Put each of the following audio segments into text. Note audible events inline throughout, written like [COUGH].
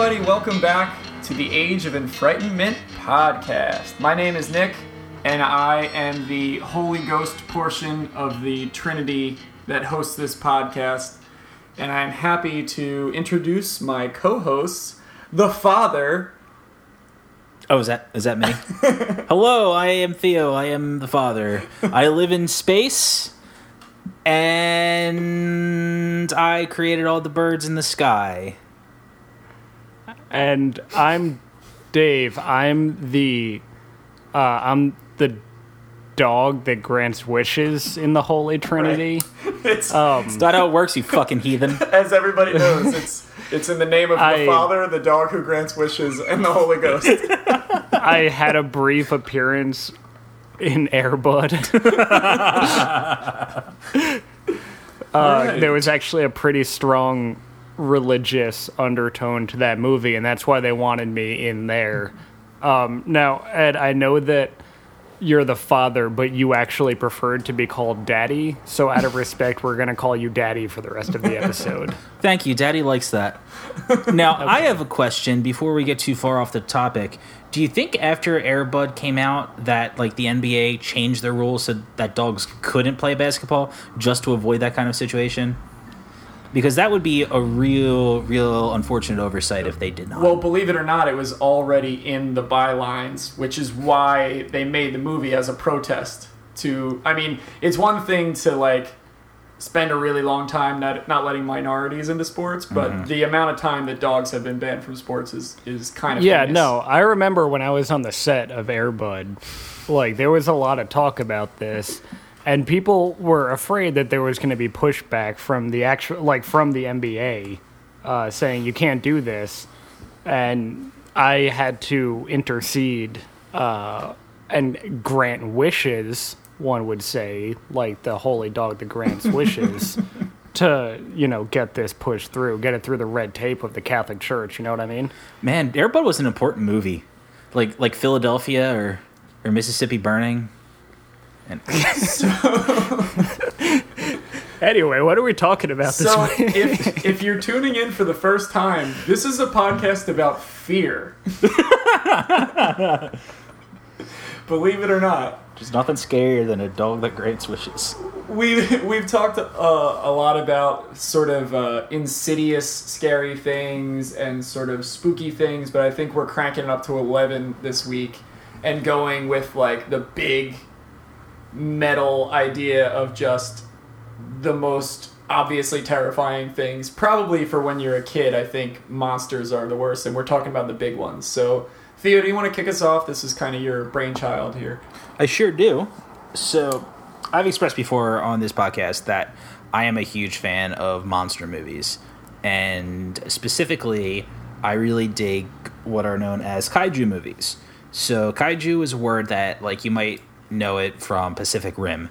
everybody. Welcome back to the Age of Enfrightenment podcast. My name is Nick, and I am the Holy Ghost portion of the Trinity that hosts this podcast. And I'm happy to introduce my co hosts, the Father. Oh, is that is that me? [LAUGHS] Hello, I am Theo. I am the father. I live in space, and I created all the birds in the sky. And I'm Dave. I'm the uh, I'm the dog that grants wishes in the Holy Trinity. [LAUGHS] It's, Um, Is that how it works, you fucking heathen? [LAUGHS] as everybody knows, it's it's in the name of the Father, the dog who grants wishes, and the Holy Ghost. [LAUGHS] I had a brief appearance in Airbud. uh, There was actually a pretty strong religious undertone to that movie, and that's why they wanted me in there. Um, now, Ed, I know that you're the father, but you actually preferred to be called daddy. So, out of respect, we're going to call you daddy for the rest of the episode. [LAUGHS] Thank you, Daddy likes that. Now, [LAUGHS] I have a question before we get too far off the topic. Do you think after Airbud came out that like the NBA changed their rules so that dogs couldn't play basketball just to avoid that kind of situation? Because that would be a real, real unfortunate oversight if they did not. Well, believe it or not, it was already in the bylines, which is why they made the movie as a protest. To, I mean, it's one thing to like spend a really long time not not letting minorities into sports, but Mm-hmm. the amount of time that dogs have been banned from sports is is kind of Yeah, heinous. no, I remember when I was on the set of Airbud, like there was a lot of talk about this, and people were afraid that there was going to be pushback from the actual, like from the NBA, uh, saying you can't do this, and I had to intercede uh, and grant wishes. One would say, like the holy dog that grants [LAUGHS] wishes. To you know, get this pushed through, get it through the red tape of the Catholic Church. You know what I mean? Man, Airbud was an important movie, like like Philadelphia or or Mississippi Burning. And [LAUGHS] [LAUGHS] Anyway, what are we talking about this So week? if [LAUGHS] if you're tuning in for the first time, this is a podcast about fear. Believe it or not. there's nothing scarier than a dog that grants wishes. we we've talked uh, a lot about sort of uh, insidious, scary things and sort of spooky things, but I think we're cranking it up to eleven this week and going with like the big metal idea of just the most obviously terrifying things. Probably for when you're a kid, I think monsters are the worst, and we're talking about the big ones. So. Theo, do you want to kick us off? This is kind of your brainchild here. I sure do. So, I've expressed before on this podcast that I am a huge fan of monster movies. And specifically, I really dig what are known as kaiju movies. So, kaiju is a word that, like, you might know it from Pacific Rim.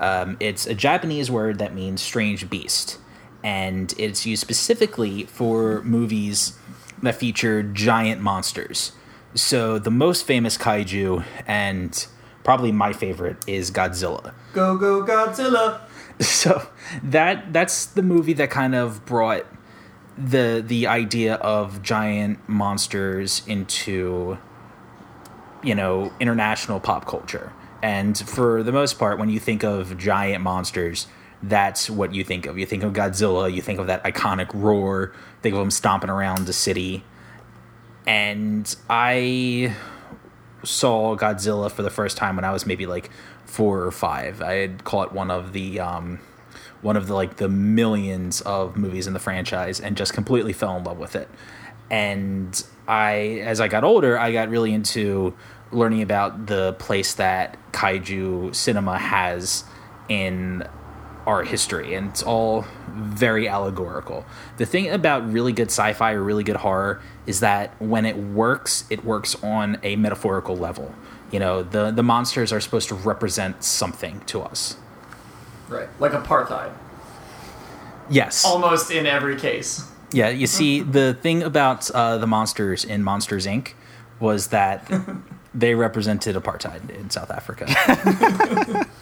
Um, it's a Japanese word that means strange beast. And it's used specifically for movies that feature giant monsters. So, the most famous kaiju, and probably my favorite, is Godzilla. Go, go, Godzilla! [LAUGHS] So that that's the movie that kind of brought the the idea of giant monsters into you know international pop culture. And for the most part, when you think of giant monsters, that's what you think of. You think of Godzilla, you think of that iconic roar, think of him stomping around the city. And I saw Godzilla for the first time when I was maybe like four or five. I had caught one of the um, one of the like the millions of movies in the franchise and just completely fell in love with it. And I, as I got older, I got really into learning about the place that kaiju cinema has in our history, and it's all very allegorical. The thing about really good sci-fi or really good horror is that when it works, it works on a metaphorical level. You know, the the monsters are supposed to represent something to us. Right. Like apartheid. Yes. Almost in every case. Yeah, you see, the thing about uh, the monsters in Monsters Inc. was that [LAUGHS] they represented apartheid in South Africa. [LAUGHS]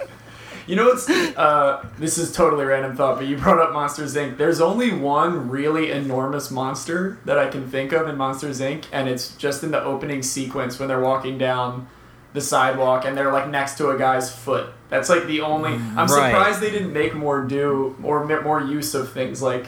You know what's uh, this is totally random thought, but you brought up Monsters Inc. There's only one really enormous monster that I can think of in Monsters Inc. and it's just in the opening sequence when they're walking down the sidewalk and they're like next to a guy's foot. That's like the only. I'm Right. surprised they didn't make more do or ma- more use of things like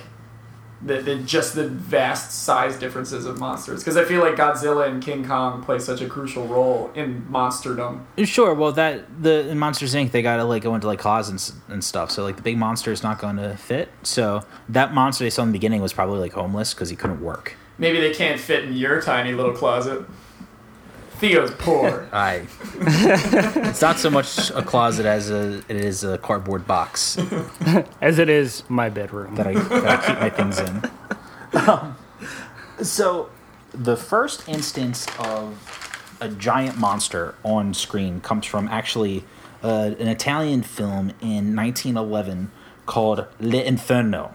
the, the just the vast size differences of monsters because I feel like Godzilla and King Kong play such a crucial role in monsterdom. Sure. Well, that the in Monsters Inc. they gotta like go into like closets and stuff. So like the big monster is not going to fit. So that monster they saw in the beginning was probably like homeless because he couldn't work. Maybe they can't fit in your tiny little closet. Theo's poor. I. [LAUGHS] it's not so much a closet as a it is a cardboard box [LAUGHS] As it is my bedroom. that I, that I keep my things in. Um, so, the first instance of a giant monster on screen comes from actually uh, an Italian film in 1911 called L'Inferno,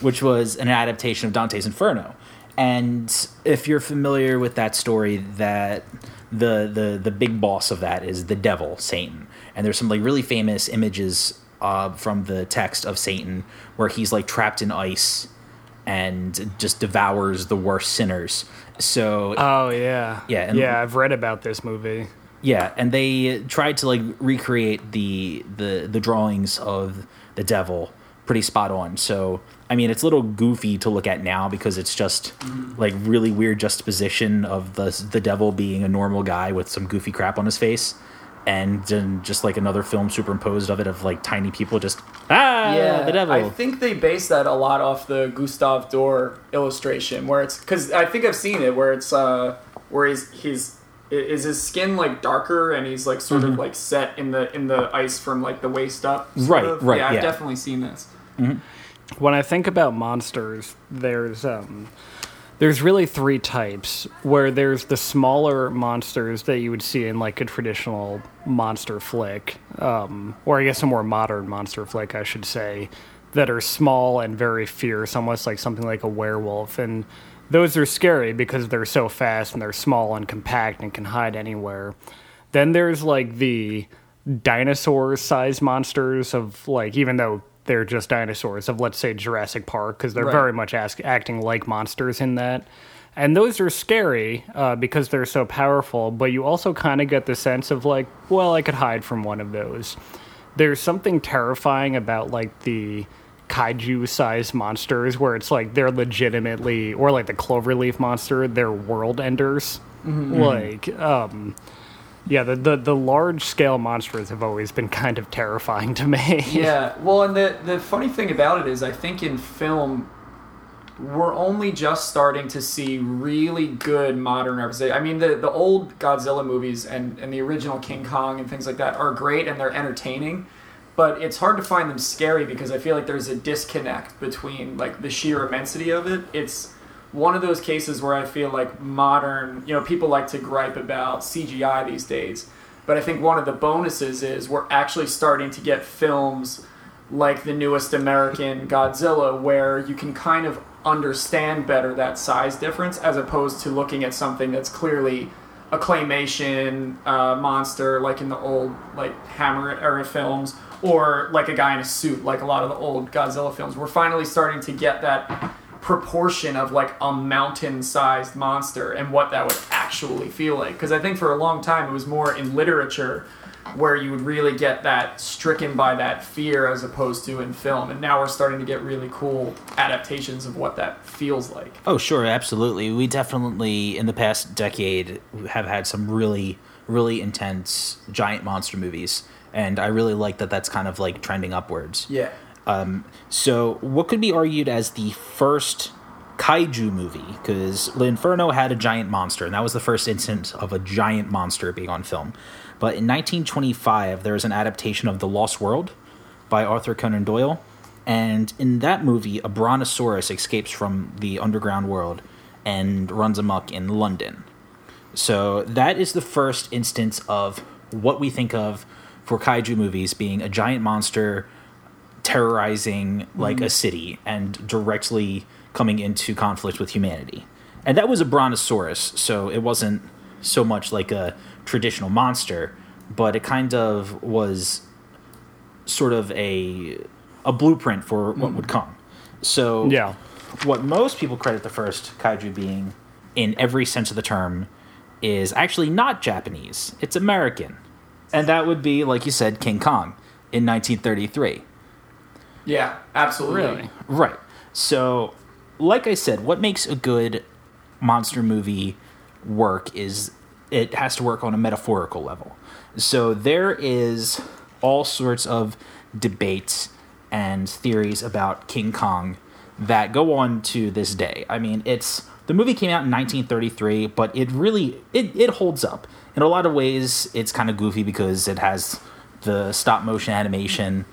which was an adaptation of Dante's Inferno. And if you're familiar with that story, that the the the big boss of that is the devil, Satan. And there's some like really famous images uh, from the text of Satan where he's like trapped in ice and just devours the worst sinners. So Oh yeah. Yeah, and- yeah, I've read about this movie. yeah, and they tried to like recreate the the the drawings of the devil pretty spot on. So I mean, it's a little goofy to look at now because it's just like really weird juxtaposition of the the devil being a normal guy with some goofy crap on his face. And then just like another film superimposed of it of like tiny people just ah yeah, the devil. I think they base that a lot off the Gustave Doré illustration, where it's because I think I've seen it where it's uh where he's he's is his skin like darker and he's like sort of like set in the in the ice from like the waist up. Mm-hmm. Right, of. right, Yeah, I've yeah. definitely seen this. When I think about monsters, there's um, there's really three types. Where there's the smaller monsters that you would see in like a traditional monster flick, um, or I guess a more modern monster flick, I should say, that are small and very fierce, almost like something like a werewolf. And those are scary because they're so fast and they're small and compact and can hide anywhere. Then there's like the dinosaur sized monsters of like even though they're just dinosaurs of let's say Jurassic Park because they're Right. very much ask, acting like monsters in that. And those are scary uh, because they're so powerful, but you also kind of get the sense of like, well, I could hide from one of those. There's something terrifying about like the kaiju sized monsters where it's like they're legitimately, or like the Cloverfield monster, they're world enders. Like, um, yeah, the, the, the large scale monsters have always been kind of terrifying to me. [LAUGHS] Yeah, well, and the the funny thing about it is, I think in film, we're only just starting to see really good modern representation. I mean, the the old Godzilla movies and and the original King Kong and things like that are great and they're entertaining, but it's hard to find them scary because I feel like there's a disconnect between like the sheer immensity of it. It's one of those cases where I feel like modern, you know, people like to gripe about CGI these days. But I think one of the bonuses is we're actually starting to get films like the newest American Godzilla where you can kind of understand better that size difference as opposed to looking at something that's clearly a claymation uh, monster like in the old like Hammer era films or like a guy in a suit like a lot of the old Godzilla films. We're finally starting to get that proportion of like a mountain sized monster and what that would actually feel like because I think for a long time it was more in literature where you would really get that stricken by that fear as opposed to in film and now we're starting to get really cool adaptations of what that feels like Oh, sure, absolutely. We definitely, in the past decade, have had some really, really intense giant monster movies, and I really like that. That's kind of like trending upwards. yeah Um, so, what could be argued as the first kaiju movie? Because L'Inferno had a giant monster, and that was the first instance of a giant monster being on film. But in 1925, there was an adaptation of The Lost World by Arthur Conan Doyle. And in that movie, a brontosaurus escapes from the underground world and runs amok in London. So that is the first instance of what we think of for kaiju movies being a giant monster terrorizing like a mm-hmm. city and directly coming into conflict with humanity. And that was a brontosaurus, so it wasn't so much like a traditional monster, but it kind of was sort of a a blueprint for what would mm-hmm. come. So Yeah. what most people credit the first kaiju being, in every sense of the term, is actually not Japanese. It's American, and that would be, like you said, King Kong in 1933. Yeah, absolutely. Really? Right. So, like I said, what makes a good monster movie work is it has to work on a metaphorical level. So, there is all sorts of debates and theories about King Kong that go on to this day. I mean, it's the movie came out in 1933, but it really it, it holds up. In a lot of ways, it's kind of goofy because it has the stop motion animation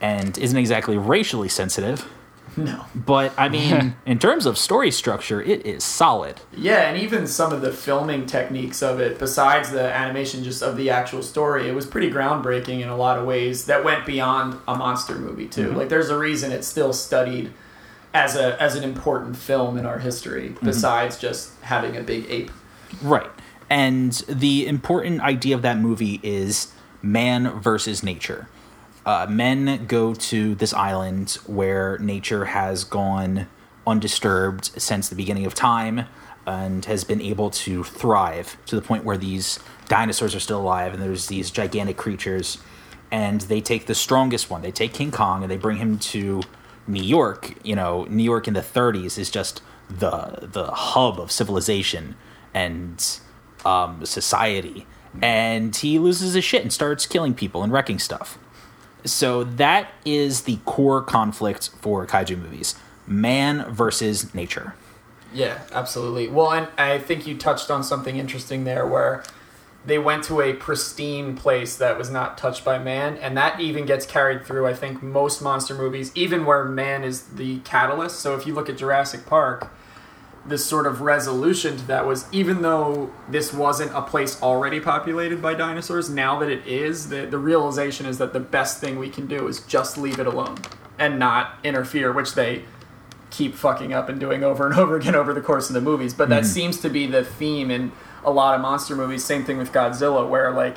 and isn't exactly racially sensitive. No. But I mean, [LAUGHS] in terms of story structure, it is solid. Yeah, and even some of the filming techniques of it, besides the animation just of the actual story, it was pretty groundbreaking in a lot of ways that went beyond a monster movie too. Mm-hmm. Like there's a reason it's still studied as a as an important film in our history, mm-hmm. besides just having a big ape. Right. And the important idea of that movie is man versus nature. Uh, men go to this island where nature has gone undisturbed since the beginning of time and has been able to thrive to the point where these dinosaurs are still alive and there's these gigantic creatures. And they take the strongest one. They take king kong and they bring him to new york. You know new york in the 30s is just the the hub of civilization and um, society. And he loses his shit and starts killing people and wrecking stuff so that is the core conflict for kaiju movies man versus nature Yeah, absolutely. Well, and I think you touched on something interesting there where they went to a pristine place that was not touched by man, and that even gets carried through, I think, most monster movies, even where man is the catalyst. So if you look at Jurassic Park, this sort of resolution to that was even though this wasn't a place already populated by dinosaurs, now that it is, the, the realization is that the best thing we can do is just leave it alone and not interfere, which they keep fucking up and doing over and over again over the course of the movies. But that mm-hmm. seems to be the theme in a lot of monster movies. Same thing with Godzilla, where like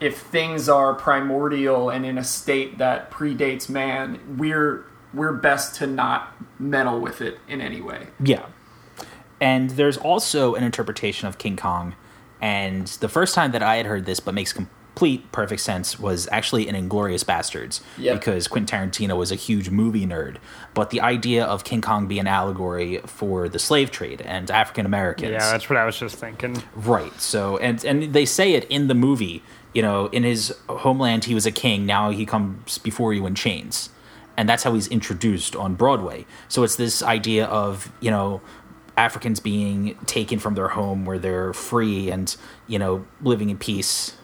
if things are primordial and in a state that predates man, we're we're best to not meddle with it in any way. Yeah. And there's also an interpretation of King Kong. And the first time that I had heard this, but makes complete perfect sense, was actually in Inglourious Basterds. Yep. Because Quentin Tarantino was a huge movie nerd. But the idea of King Kong being an allegory for the slave trade and African Americans. Yeah, that's what I was just thinking. Right. So and and they say it in the movie. You know, in his homeland he was a king. Now he comes before you in chains, and that's how he's introduced on Broadway. So it's this idea of you know Africans being taken from their home where they're free and you know living in peace,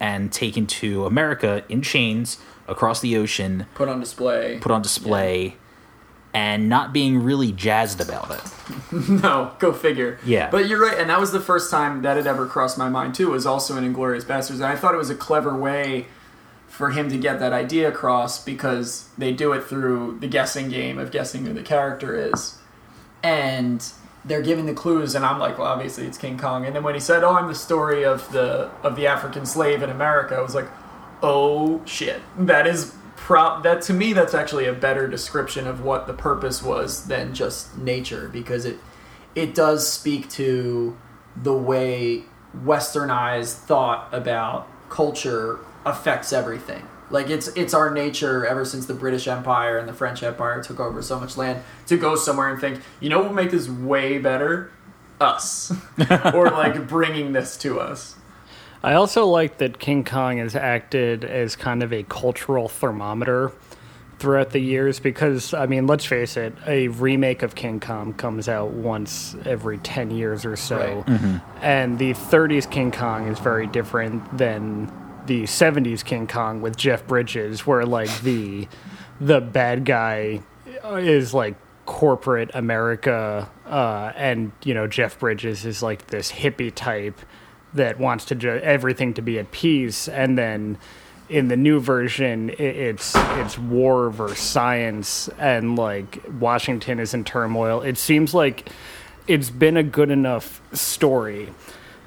and taken to America in chains across the ocean, Put on display. put on display. And not being really jazzed about it. [LAUGHS] No, go figure. Yeah. But you're right, and that was the first time that had ever crossed my mind too. Was also in Inglourious Basterds, and I thought it was a clever way for him to get that idea across because they do it through the guessing game of guessing who the character is, and they're giving the clues, and I'm like, well, obviously it's King Kong. And then when he said, "Oh, I'm the story of the of the African slave in America," I was like, "Oh shit, that is." Pro- that to me that's actually a better description of what the purpose was than just nature because it it does speak to the way westernized thought about culture affects everything like it's it's our nature ever since the british empire and the french empire took over so much land to go somewhere and think you know what would make this way better us [LAUGHS] or like bringing this to us I also like that King Kong has acted as kind of a cultural thermometer throughout the years because, I mean, let's face it, a remake of King Kong comes out once every 10 years or so. Right. Mm-hmm. And the 30s King Kong is very different than the 70s King Kong with Jeff Bridges, where, like, the, the bad guy is like corporate America, uh, and you know Jeff Bridges is like this hippie type that wants to ju- everything to be at peace, and then in the new version, it's it's war versus science, and like Washington is in turmoil. It seems like it's been a good enough story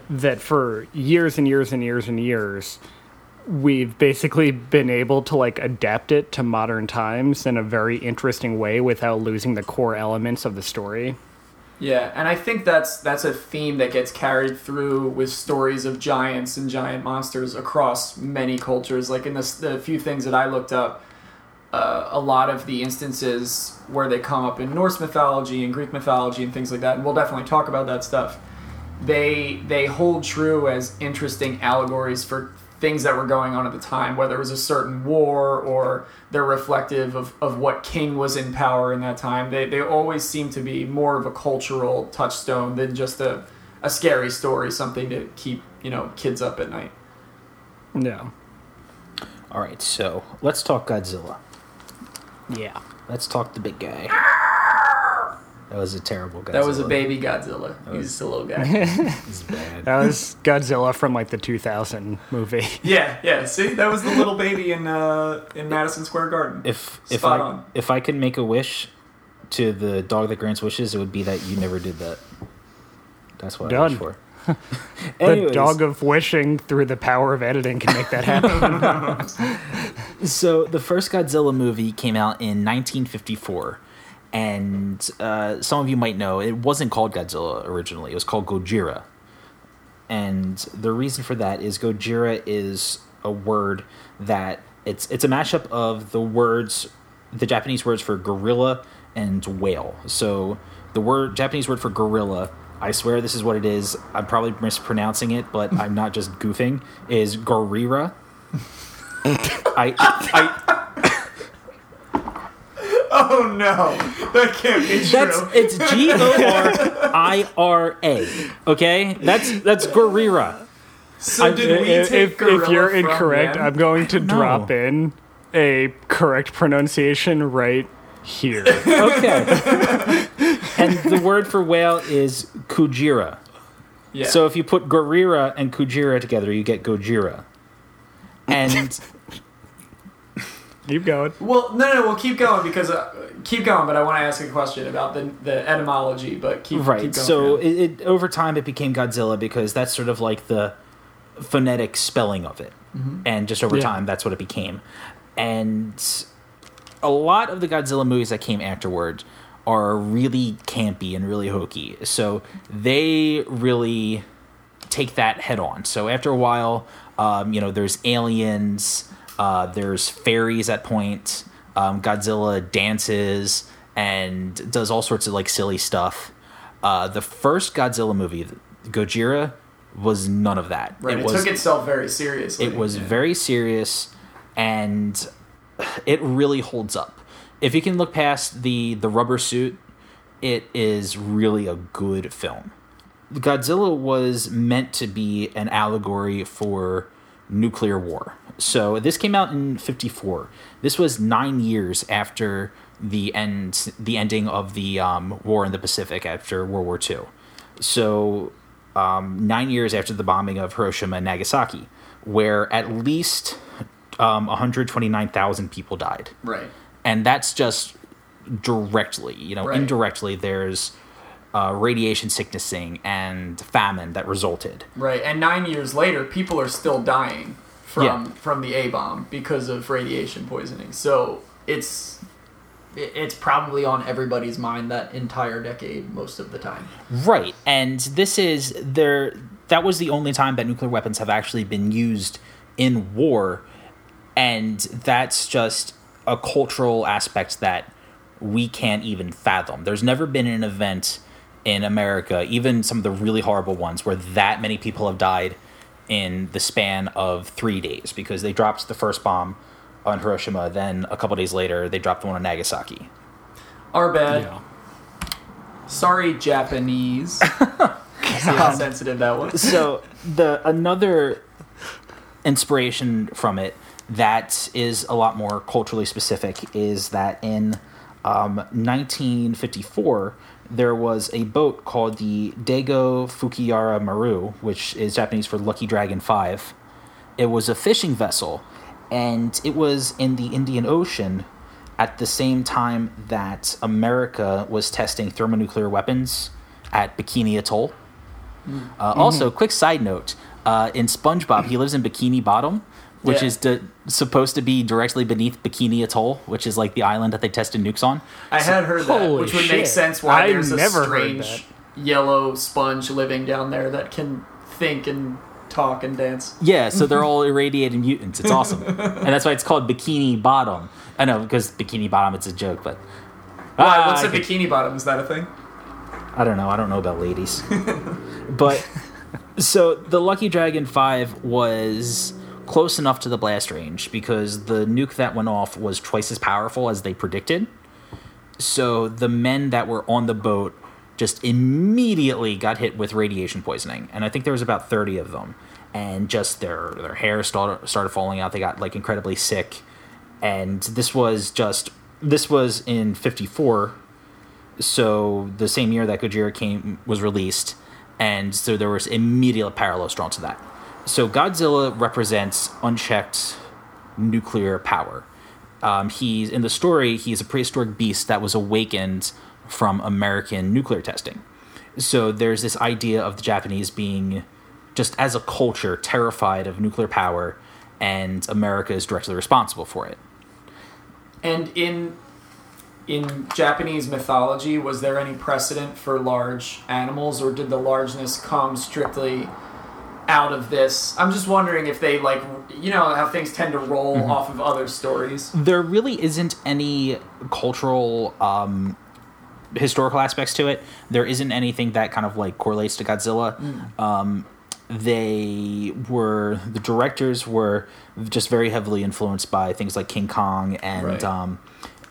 that for years and years and years and years we've basically been able to like adapt it to modern times in a very interesting way without losing the core elements of the story. Yeah, and I think that's that's a theme that gets carried through with stories of giants and giant monsters across many cultures. Like in this, the few things that I looked up, uh, a lot of the instances where they come up in Norse mythology and Greek mythology and things like that, and we'll definitely talk about that stuff. They they hold true as interesting allegories for things that were going on at the time, whether it was a certain war or they're reflective of, of what king was in power in that time. They, they always seem to be more of a cultural touchstone than just a, a scary story, something to keep, you know, kids up at night. Yeah. All right, so let's talk Godzilla. Yeah. Let's talk the big guy. That was a terrible Godzilla. That was a baby Godzilla. He's just a little guy. [LAUGHS] [LAUGHS] It's bad. That was Godzilla from like the 2000 movie. [LAUGHS] yeah, yeah. See, that was the little baby in uh, in Madison Square Garden. if if I on. if I could make a wish to the dog that grants wishes, it would be that you never did that. That's what I Done. wish for. The Anyways, dog of wishing through the power of editing can make that happen. so the first Godzilla movie came out in 1954, and uh, some of you might know it wasn't called Godzilla originally. It was called Gojira, and the reason for that is Gojira is a word that it's it's a mashup of the words, the Japanese words for gorilla and whale. So the word Japanese word for gorilla. I swear this is what it is. I'm probably mispronouncing it, but I'm not just goofing. Is gorira. [LAUGHS] I, I Oh no, that can't be true. that's it's G O R I R A. Okay, that's that's gorira. so did we if, take if, gorilla if you're from incorrect, them? I'm going to No. drop in a correct pronunciation right here. Okay, [LAUGHS] and the word for whale is kujira. yeah. So if you put gorira and kujira together, you get gojira. And Keep going. Well, no, no, we'll keep going because uh, keep going. But I want to ask a question about the the etymology. But keep right, Keep going so it, it over time it became Godzilla because that's sort of like the phonetic spelling of it, and just over Yeah. time that's what it became. And a lot of the Godzilla movies that came afterward are really campy and really hokey. So they really take that head on. So after a while, um, you know, there's aliens, uh, there's fairies at point. Um, Godzilla dances and does all sorts of like silly stuff. Uh, the first Godzilla movie, Gojira, was none of that. right, it, was took itself very seriously. it was very serious and it really holds up. If you can look past the the rubber suit, it is really a good film. Godzilla was meant to be an allegory for nuclear war. So this came out in 54. This was 9 years after the end the ending of the um, war in the Pacific after World War II. So um, nine years after the bombing of Hiroshima and Nagasaki, where at least um, 129,000 people died. right. And that's just directly, you know, Right. indirectly, there's uh, radiation sicknessing and famine that resulted. Right, and nine years later, people are still dying from Yeah. from the A bomb because of radiation poisoning. So it's it's probably on everybody's mind that entire decade most of the time. Right. And this is there that was the only time that nuclear weapons have actually been used in war and that's just a cultural aspect that we can't even fathom. There's never been an event in America, even some of the really horrible ones where that many people have died in the span of 3 days because they dropped the first bomb on Hiroshima, then a couple days later they dropped the one on Nagasaki. Our bad. Yeah. Sorry, Japanese. [LAUGHS] See how sensitive that was. so the another inspiration from it that is a lot more culturally specific is that in um, 1954 there was a boat called the Dago Fukiyara Maru, which is Japanese for Lucky Dragon 5. It was a fishing vessel, and it was in the Indian Ocean at the same time that America was testing thermonuclear weapons at Bikini Atoll. Uh, Also, quick side note: uh, in SpongeBob, he lives in Bikini Bottom, which Yeah. is d- supposed to be directly beneath Bikini Atoll, which is like the island that they tested nukes on. I had heard that, Holy which would shit. make sense why I there's a never heard strange yellow sponge living down there that can think and talk and dance. Yeah, so they're [LAUGHS] all irradiated mutants. It's awesome, and that's why it's called Bikini Bottom. I know because Bikini Bottom, it's a joke, but Why? Ah, What's I a could- bikini bottom? Is that a thing? I don't know. I don't know about ladies. [LAUGHS] but so the Lucky Dragon 5 was close enough to the blast range because the nuke that went off was twice as powerful as they predicted. So the men that were on the boat just immediately got hit with radiation poisoning. And I think there was about 30 of them. And just their their hair started started falling out. They got like incredibly sick. And this was just this was in 54 so the same year that Gojira came was released, and so there was immediate parallels drawn to that. So Godzilla represents unchecked nuclear power. Um, he's in the story. He's a prehistoric beast that was awakened from American nuclear testing. So there's this idea of the Japanese being just as a culture terrified of nuclear power, and America is directly responsible for it. And in in Japanese mythology, was there any precedent for large animals, or did the largeness come strictly out of this? I'm just wondering if they like, you know, how things tend to roll Mm-hmm. off of other stories. there really isn't any cultural um, historical aspects to it. There isn't anything that kind of like correlates to Godzilla. Um, they were the directors were just very heavily influenced by things like King Kong and Right. um,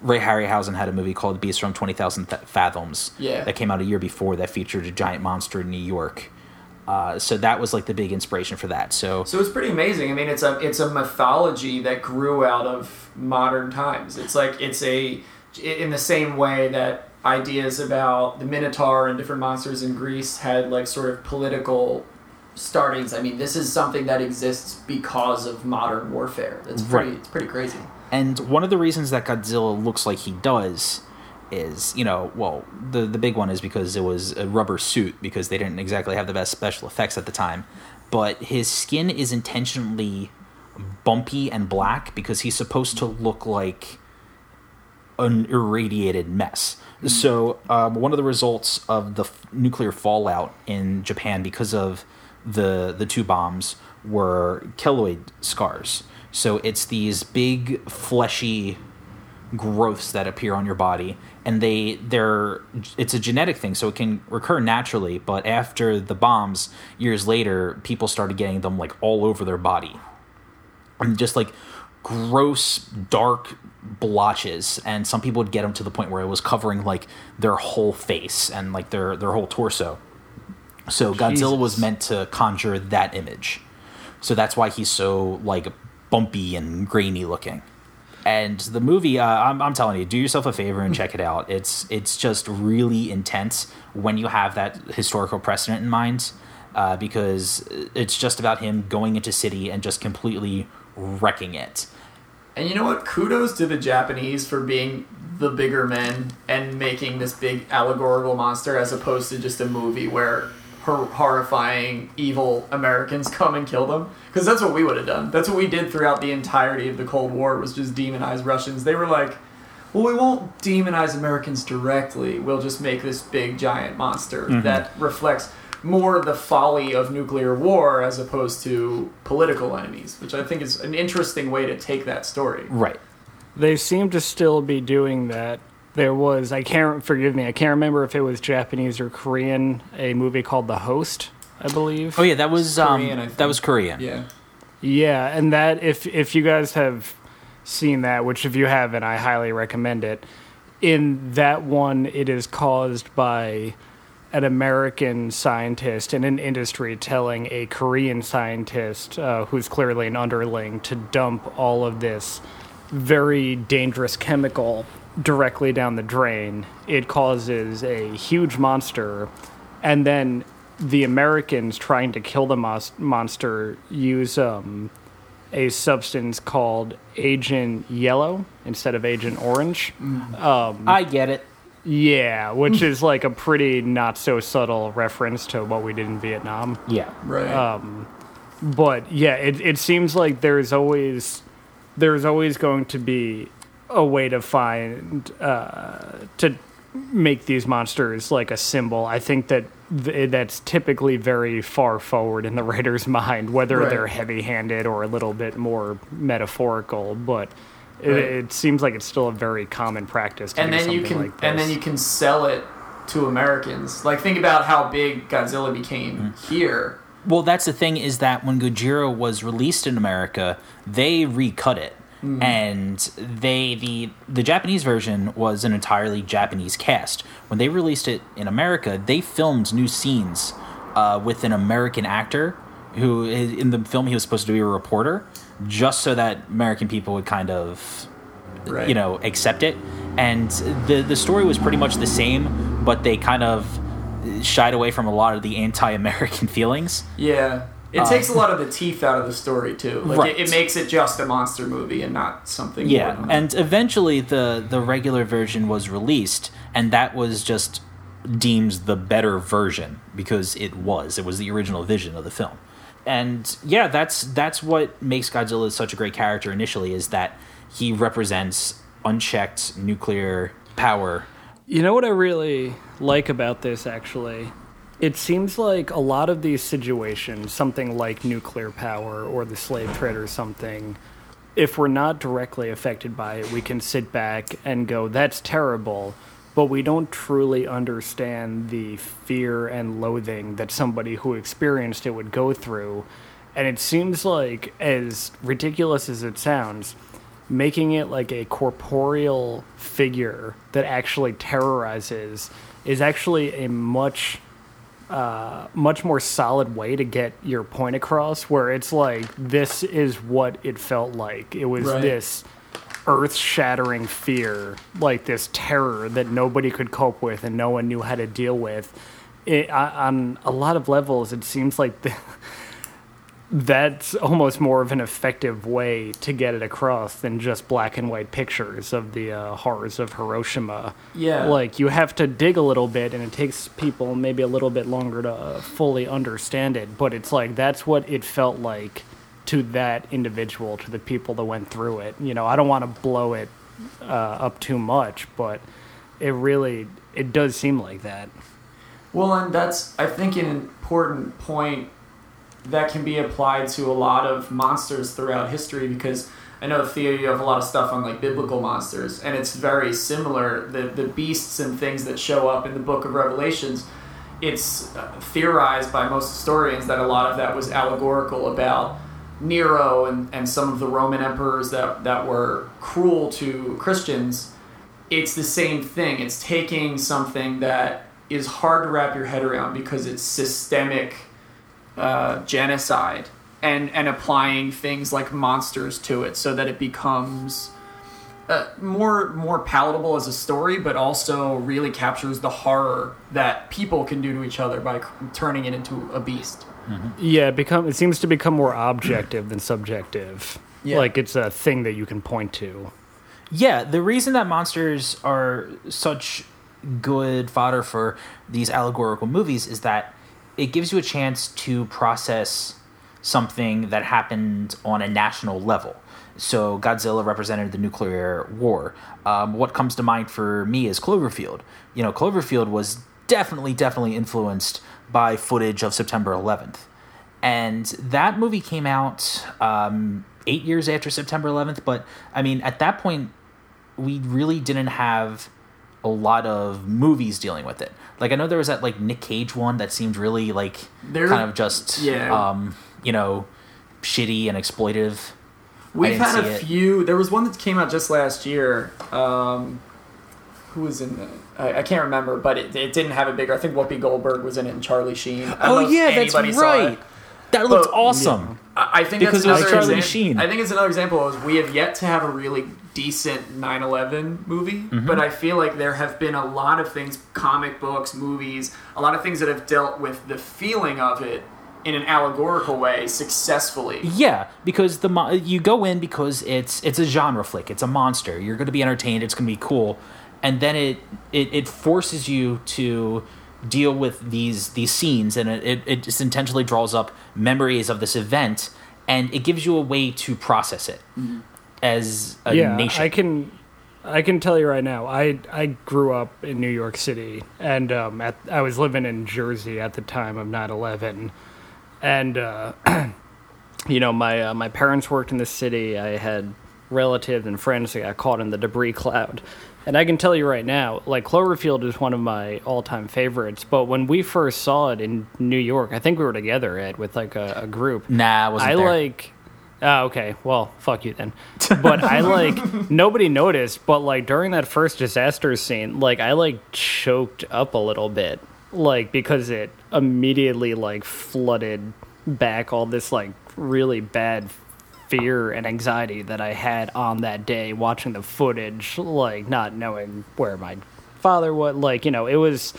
Ray Harryhausen had a movie called Beast from Twenty Thousand Fathoms. Yeah. that came out a year before that featured a giant monster in New York. Uh, so that was like the big inspiration for that. So So it's pretty amazing. I mean, it's a it's a mythology that grew out of modern times. It's like it's a in the same way that ideas about the Minotaur and different monsters in Greece had like sort of political startings. I mean, this is something that exists because of modern warfare. It's pretty Right. it's pretty crazy. And one of the reasons that Godzilla looks like he does is, you know, well, the the big one is because it was a rubber suit because they didn't exactly have the best special effects at the time. But his skin is intentionally bumpy and black because he's supposed to look like an irradiated mess. So, um, one of the results of the f- nuclear fallout in Japan because of the the two bombs were keloid scars. So it's these big fleshy growths that appear on your body and they they're it's a genetic thing so it can recur naturally but after the bombs years later people started getting them like all over their body. And just like gross dark blotches and some people would get them to the point where it was covering like their whole face and like their their whole torso. So godzilla was meant to conjure that image. So that's why he's so like bumpy and grainy looking and the movie uh, I'm, I'm telling you do yourself a favor and check it out it's it's just really intense when you have that historical precedent in mind uh, because it's just about him going into city and just completely wrecking it And you know what? Kudos to the Japanese for being the bigger men and making this big allegorical monster as opposed to just a movie where hor- horrifying evil Americans [LAUGHS] come and kill them. Because that's what we would have done. That's what we did throughout the entirety of the Cold War was just demonize Russians. They were like, well, we won't demonize Americans directly. We'll just make this big giant monster mm-hmm. that reflects more the folly of nuclear war as opposed to political enemies, which I think is an interesting way to take that story. right They seem to still be doing that. There was I can't forgive me. I can't remember if it was Japanese or Korean. A movie called The Host, I believe. oh yeah that was um Korean, I think. that was korean Yeah. Yeah, and that if if you guys have seen that, which if you haven't, I highly recommend it. In that one, it is caused by an American scientist in an industry telling a Korean scientist, uh, who's clearly an underling, to dump all of this very dangerous chemical directly down the drain. It causes a huge monster, and then the Americans trying to kill the mos- monster use um, a substance called Agent Yellow instead of Agent Orange. i get it Yeah, which is like a pretty not so subtle reference to what we did in Vietnam. yeah Right. Um, but yeah, it it seems like there's always there's always going to be a way to find uh, to make these monsters like a symbol. I think that th- that's typically very far forward in the [LAUGHS] writer's mind, whether Right. they're heavy-handed or a little bit more metaphorical. But it, Right. it seems like it's still a very common practice. To and do then you can like and then you can sell it to Americans. Like think about how big Godzilla became Mm. here. Well, that's the thing is that when Gojira was released in America, they recut it, and they the the Japanese version was an entirely Japanese cast. When they released it in America, they filmed new scenes uh, with an American actor who in the film he was supposed to be a reporter, just so that American people would kind of Right. you know accept it and the the story was pretty much the same but they kind of shied away from a lot of the anti-american [LAUGHS] feelings Yeah. It takes a lot of the teeth out of the story too. Like Uh, Right. it, it makes it just a monster movie and not something. more yeah than that. and eventually the the regular version was released and that was just deemed the better version because it was it was the original vision of the film and yeah that's that's what makes godzilla such a great character initially is that he represents unchecked nuclear power You know what I really like about this actually? It seems like a lot of these situations, something like nuclear power or the slave trade or something, if we're not directly affected by it, we can sit back and go, that's terrible. But we don't truly understand the fear and loathing that somebody who experienced it would go through. And it seems like, as ridiculous as it sounds, making it like a corporeal figure that actually terrorizes is actually a much uh, much more solid way to get your point across where it's like this is what it felt like it was Right. this earth-shattering fear like this terror that nobody could cope with and no one knew how to deal with it, on a lot of levels it seems like the, that's almost more of an effective way to get it across than just black and white pictures of the uh, horrors of Hiroshima. Yeah. Like, you have to dig a little bit, and it takes people maybe a little bit longer to uh, fully understand it, but it's like that's what it felt like to that individual, to the people that went through it. You know, I don't want to blow it uh, up too much, but it really, it does seem like that. Well, and that's I think an important point that can be applied to a lot of monsters throughout history because I know Theo, you have a lot of stuff on like biblical monsters, and it's very similar. The the beasts and things that show up in the Book of Revelations, it's uh, theorized by most historians that a lot of that was allegorical about Nero and, and some of the Roman emperors that, that were cruel to Christians. It's the same thing. It's taking something that is hard to wrap your head around because it's systemic uh, genocide and and applying things like monsters to it so that it becomes uh, more more palatable as a story, but also really captures the horror that people can do to each other by c- turning it into a beast. Yeah, it become it seems to become more objective than subjective. Yeah. Like it's a thing that you can point to. Yeah, the reason that monsters are such good fodder for these allegorical movies is that it gives you a chance to process something that happened on a national level. So Godzilla represented the nuclear war. Um, what comes to mind for me is Cloverfield. You know, Cloverfield was definitely, definitely influenced by footage of September 11th. And that movie came out um, eight years after September 11th. But I mean, at that point, we really didn't have a lot of movies dealing with it. Like I know there was that like Nick Cage one that seemed really like There- kind of just yeah. um, you know, shitty and exploitative. We've had a it. few. There was one that came out just last year. Um, who was in it? I, I can't remember, but it, it didn't have a bigger. I think Whoopi Goldberg was in it and Charlie Sheen. I don't know Oh yeah, that's right. That looked But- awesome. I I think Because that's another Charlie exam- Sheen. I think it's another example of we have yet to have a really decent 9/11 movie, Mm-hmm. but I feel like there have been a lot of things, comic books, movies, a lot of things that have dealt with the feeling of it in an allegorical way successfully. Yeah, because the mo- you go in because it's it's a genre flick. It's a monster. You're going to be entertained. It's going to be cool, and then it, it it forces you to deal with these these scenes, and it, it, it just intentionally draws up memories of this event, and it gives you a way to process it as a yeah, nation. I can I can tell you right now. I I grew up in New York City, and um, at, I was living in Jersey at the time of 9/11, and uh, [CLEARS THROAT] you know my uh, my parents worked in the city. I had relatives and friends that got caught in the debris cloud. And I can tell you right now, like Cloverfield is one of my all-time favorites. But when we first saw it in New York, I think we were together, Ed, with like a, a group. nah, I wasn't I there. like. Oh, okay. Well, fuck you then. But I like [LAUGHS] nobody noticed, but like during that first disaster scene, like I like choked up a little bit, like because it immediately like flooded back all this like really bad fear and anxiety that I had on that day watching the footage, like not knowing where my father was. Like you know, it was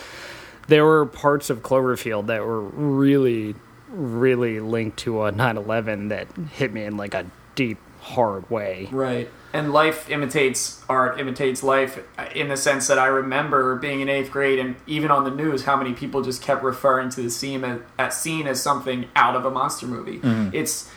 there were parts of Cloverfield that were really, really linked to a 9/11 that hit me in like a deep, hard way. Right. And life imitates art, imitates life uh, in the sense that I remember being in eighth grade and even on the news how many people just kept referring to the scene as, as scene as something out of a monster movie. Mm-hmm. It's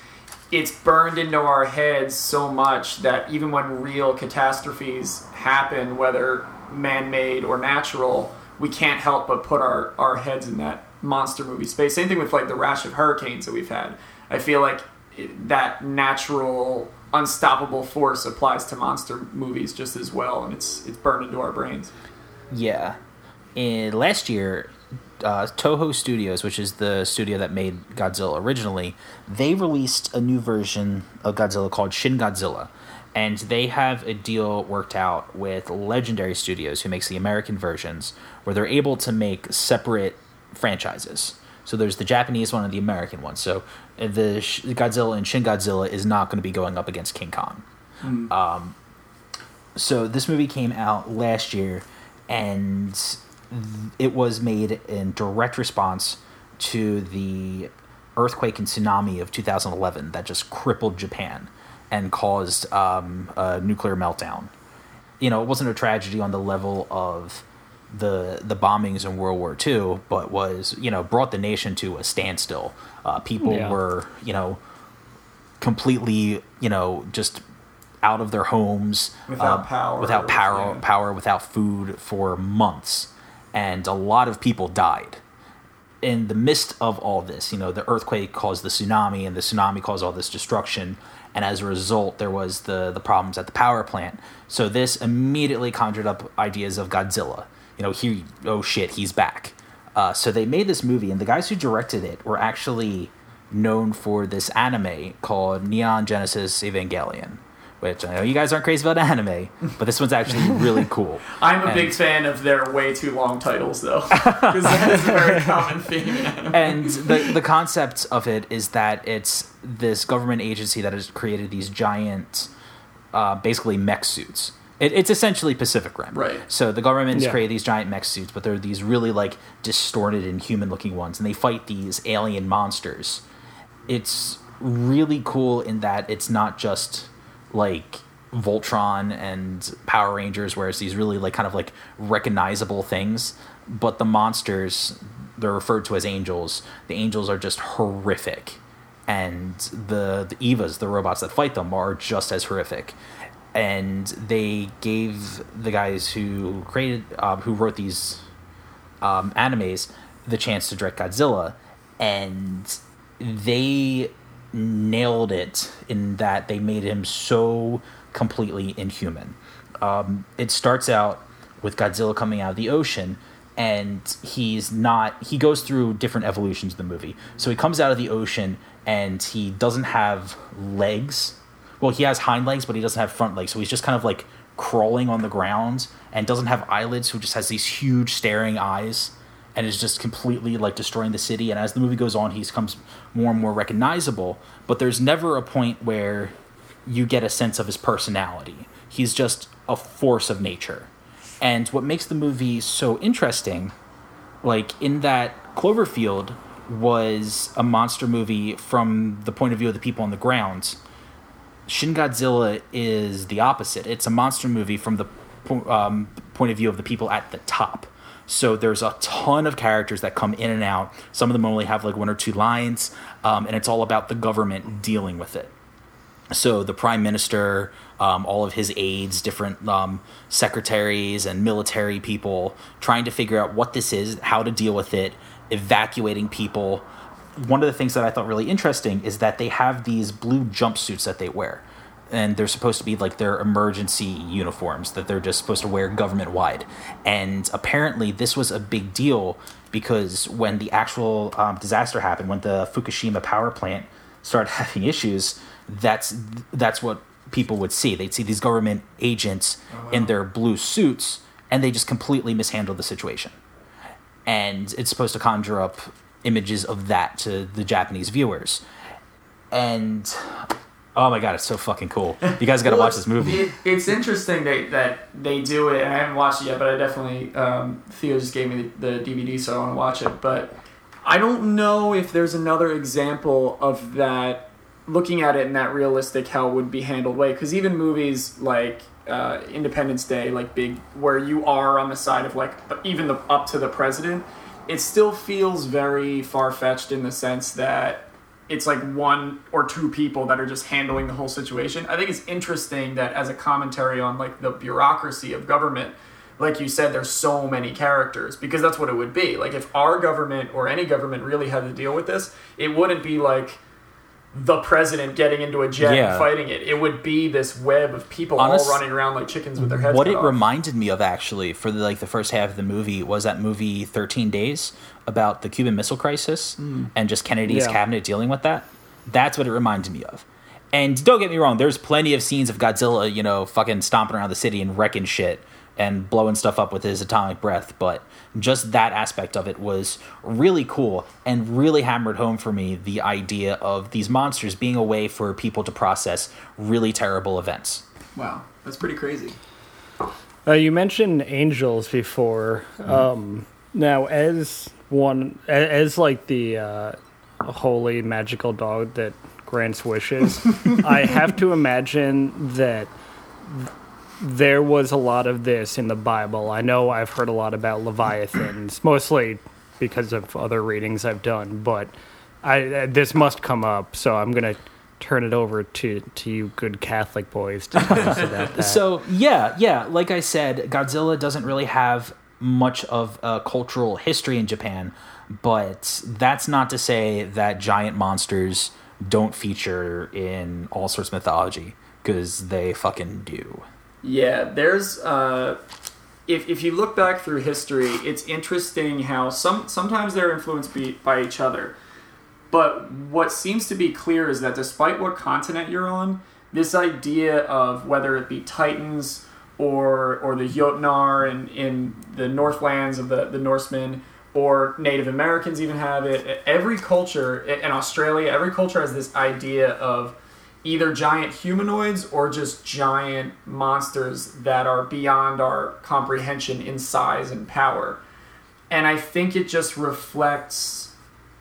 it's burned into our heads so much that even when real catastrophes happen, whether man-made or natural, we can't help but put our, our heads in that monster movie space. Same thing with like the rash of hurricanes that we've had. I feel like that natural unstoppable force applies to monster movies just as well and it's it's burned into our brains. Yeah. In last year, uh, Toho Studios, which is the studio that made Godzilla originally, they released a new version of Godzilla called Shin Godzilla. And they have a deal worked out with Legendary Studios, who makes the American versions, where they're able to make separate franchises. So there's the Japanese one and the American one. So the Sh- Godzilla and Shin Godzilla is not going to be going up against King Kong so this movie came out last year and th- it was made in direct response to the earthquake and tsunami of 2011 that just crippled japan and caused um, a nuclear meltdown you know it wasn't a tragedy on the level of the the bombings in world war ii but was you know brought the nation to a standstill. Uh, people Yeah. were you know completely you know just out of their homes Without um, power, without power yeah. power without food for months. And a lot of people died. In the midst of all this you know the earthquake caused the tsunami and the tsunami caused all this destruction. And as a result there was the the problems at the power plant. So this immediately conjured up ideas of godzilla you know he oh shit he's back uh, so they made this movie and the guys who directed it were actually known for this anime called neon genesis evangelion which i know you guys aren't crazy about anime but this one's actually [LAUGHS] really cool I'm a And- big fan of their way too long titles though. [LAUGHS] Because that is a very [LAUGHS] common theme in anime. and the the concept of it is that it's this government agency that has created these giant, uh, basically mech suits. It, it's essentially Pacific Rim. Right. So the government's Yeah. created these giant mech suits, but they're these really like distorted and human looking ones, and they fight these alien monsters. It's really cool in that it's not just like Voltron and Power Rangers, where it's these really like kind of like recognizable things, but the monsters they're referred to as angels. The angels are just horrific, and the the Evas, the robots that fight them, are just as horrific. And they gave the guys who created, um, who wrote these um, animes, the chance to direct Godzilla, and they nailed it in that they made him so completely inhuman. Um, it starts out with Godzilla coming out of the ocean, and he's not. He goes through different evolutions of the movie. So he comes out of the ocean, and he doesn't have legs. Well, he has hind legs, but he doesn't have front legs. So he's just kind of like crawling on the ground and doesn't have eyelids. Who just has these huge staring eyes and is just completely like destroying the city. And as the movie goes on, he becomes more and more recognizable. But there's never a point where you get a sense of his personality. He's just a force of nature. And what makes the movie so interesting, like in that Cloverfield was a monster movie from the point of view of the people on the ground. Shin Godzilla is the opposite. It's a monster movie from the po- um, point of view of the people at the top. So there's a ton of characters that come in and out. Some of them only have like one or two lines, um, and it's all about the government dealing with it. So the prime minister, um, all of his aides, different um, secretaries, and military people trying to figure out what this is, how to deal with it, evacuating people. One of the things that I thought really interesting is that they have these blue jumpsuits that they wear and they're supposed to be like their emergency uniforms that they're just supposed to wear government wide. And apparently, this was a big deal because when the actual um, disaster happened, when the Fukushima power plant started [LAUGHS] having issues, that's that's what people would see. They'd see these government agents oh, wow. in their blue suits, and they just completely mishandled the situation. And it's supposed to conjure up images of that to the Japanese viewers. And Oh my god, it's so fucking cool! You guys got to well, watch this movie. It, it's interesting that, that they do it, and I haven't watched it yet, but I definitely um, Theo just gave me the, the DVD, so I want to watch it. But I don't know if there's another example of that. Looking at it in that realistic how it would be handled way, because even movies like uh, Independence Day, like big, where you are on the side of like even the up to the president, it still feels very far fetched in the sense that it's like one or two people that are just handling the whole situation. I think it's interesting that as a commentary on like the bureaucracy of government, like you said, there's so many characters because that's what it would be. Like if our government or any government really had to deal with this, it wouldn't be like the president getting into a jet yeah. and fighting it. It would be this web of people Honest, all running around like chickens with their heads. What it off. reminded me of actually for the, like the first half of the movie was that movie Thirteen Days about the Cuban Missile Crisis mm. and just Kennedy's yeah. cabinet dealing with that. That's what it reminded me of. And don't get me wrong, there's plenty of scenes of Godzilla, you know, fucking stomping around the city and wrecking shit and blowing stuff up with his atomic breath, but just that aspect of it was really cool and really hammered home for me the idea of these monsters being a way for people to process really terrible events. Wow, that's pretty crazy. Uh, you mentioned angels before. Mm-hmm. Um, now, as one, as like the uh, holy magical dog that grants wishes, [LAUGHS] I have to imagine that there was a lot of this in the Bible. I know I've heard a lot about Leviathans, mostly because of other readings I've done, but I uh, this must come up, so I'm gonna turn it over to to you good Catholic boys to tell us about [LAUGHS] that. So yeah, yeah, like I said, Godzilla doesn't really have much of a cultural history in Japan, but that's not to say that giant monsters don't feature in all sorts of mythology because they fucking do. Yeah, there's uh, if if you look back through history, it's interesting how some sometimes they're influenced by each other. But what seems to be clear is that despite what continent you're on, this idea of whether it be Titans or or the Jotnar in, in the Northlands of the, the Norsemen, or Native Americans even have it. Every culture in Australia, every culture has this idea of either giant humanoids or just giant monsters that are beyond our comprehension in size and power. And I think it just reflects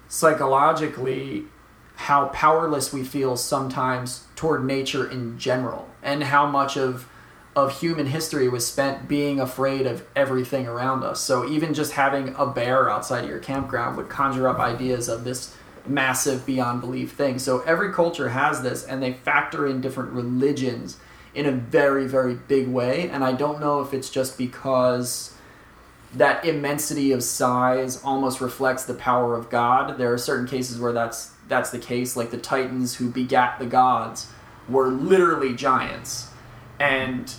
psychologically how powerless we feel sometimes toward nature in general and how much of of human history was spent being afraid of everything around us. So even just having a bear outside of your campground would conjure up ideas of this massive beyond belief thing. So every culture has this, and they factor in different religions in a very, very big way. And I don't know if it's just because that immensity of size almost reflects the power of God. There are certain cases where that's that's the case, like the Titans who begat the gods were literally giants. And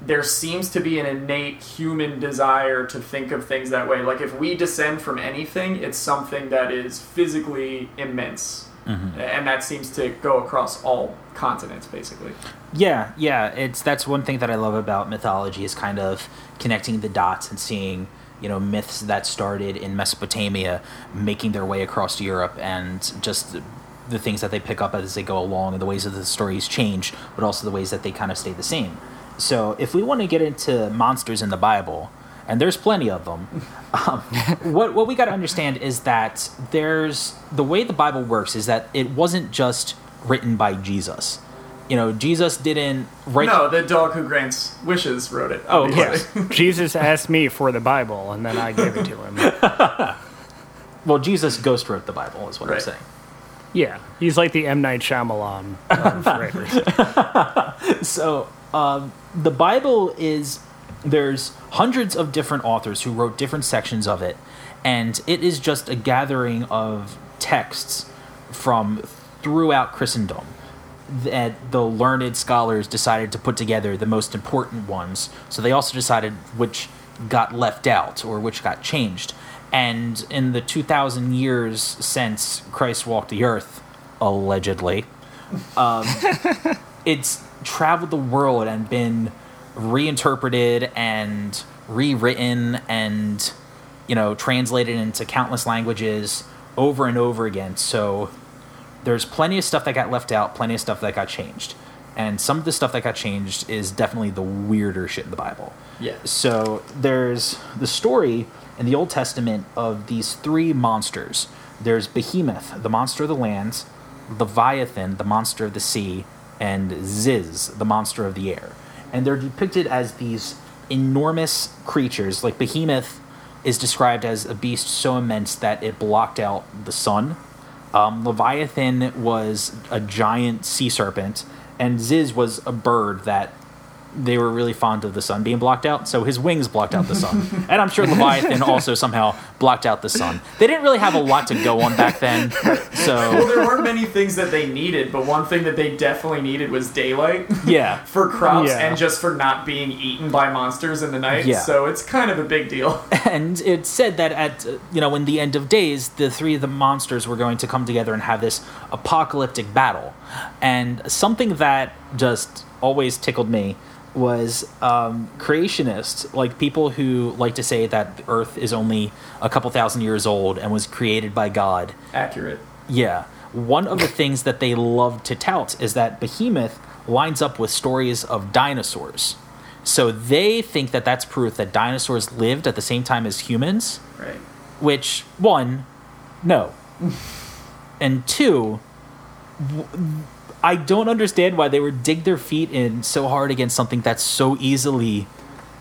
there seems to be an innate human desire to think of things that way. Like if we descend from anything, it's something that is physically immense. Mm-hmm. And that seems to go across all continents basically. Yeah, yeah, it's that's one thing that I love about mythology is kind of connecting the dots and seeing, you know, myths that started in Mesopotamia making their way across Europe and just the things that they pick up as they go along and the ways that the stories change, but also the ways that they kind of stay the same. So if we want to get into monsters in the Bible, and there's plenty of them, um, [LAUGHS] what what we got to understand is that there's the way the Bible works is that it wasn't just written by Jesus. you know, Jesus didn't write. No, the dog who grants wishes wrote it. Oh, yes. [LAUGHS] Jesus asked me for the Bible, and then I gave it to him. [LAUGHS] Well, Jesus ghost wrote the Bible, is what I'm saying. Yeah, he's like the M Night Shyamalan of. So, um, the Bible is there's hundreds of different authors who wrote different sections of it, and it is just a gathering of texts from throughout Christendom that the learned scholars decided to put together the most important ones. So they also decided which got left out or which got changed. And in the 2,000 years since Christ walked the earth, allegedly, [LAUGHS] it's traveled the world and been reinterpreted and rewritten and you know translated into countless languages over and over again so there's plenty of stuff that got left out plenty of stuff that got changed and some of the stuff that got changed is definitely the weirder shit in the bible Yeah. so there's the story in the Old Testament of these three monsters. There's Behemoth, the monster of the land, Leviathan, the monster of the sea, and Ziz, the monster of the air. And they're depicted as these enormous creatures. Like Behemoth is described as a beast so immense that it blocked out the sun. Um, Leviathan was a giant sea serpent, and Ziz was a bird that they were really fond of the sun being blocked out, so his wings blocked out the sun. [LAUGHS] and I'm sure Leviathan also somehow blocked out the sun. They didn't really have a lot to go on back then, so. Well, so there weren't many things that they needed, but one thing that they definitely needed was daylight yeah. [LAUGHS] for crops Yeah. and just for not being eaten by monsters in the night. Yeah. So it's kind of a big deal. [LAUGHS] And it said that at uh, you know in the end of days, the three of the monsters were going to come together and have this apocalyptic battle. And something that just always tickled me was um, creationists, like people who like to say that Earth is only a couple thousand years old and was created by God. Accurate. Yeah. One of the things that they love to tout is that Behemoth lines up with stories of dinosaurs. So they think that that's proof that dinosaurs lived at the same time as humans, Right. which, one, no. [LAUGHS] and two, w- I don't understand why they would dig their feet in so hard against something that's so easily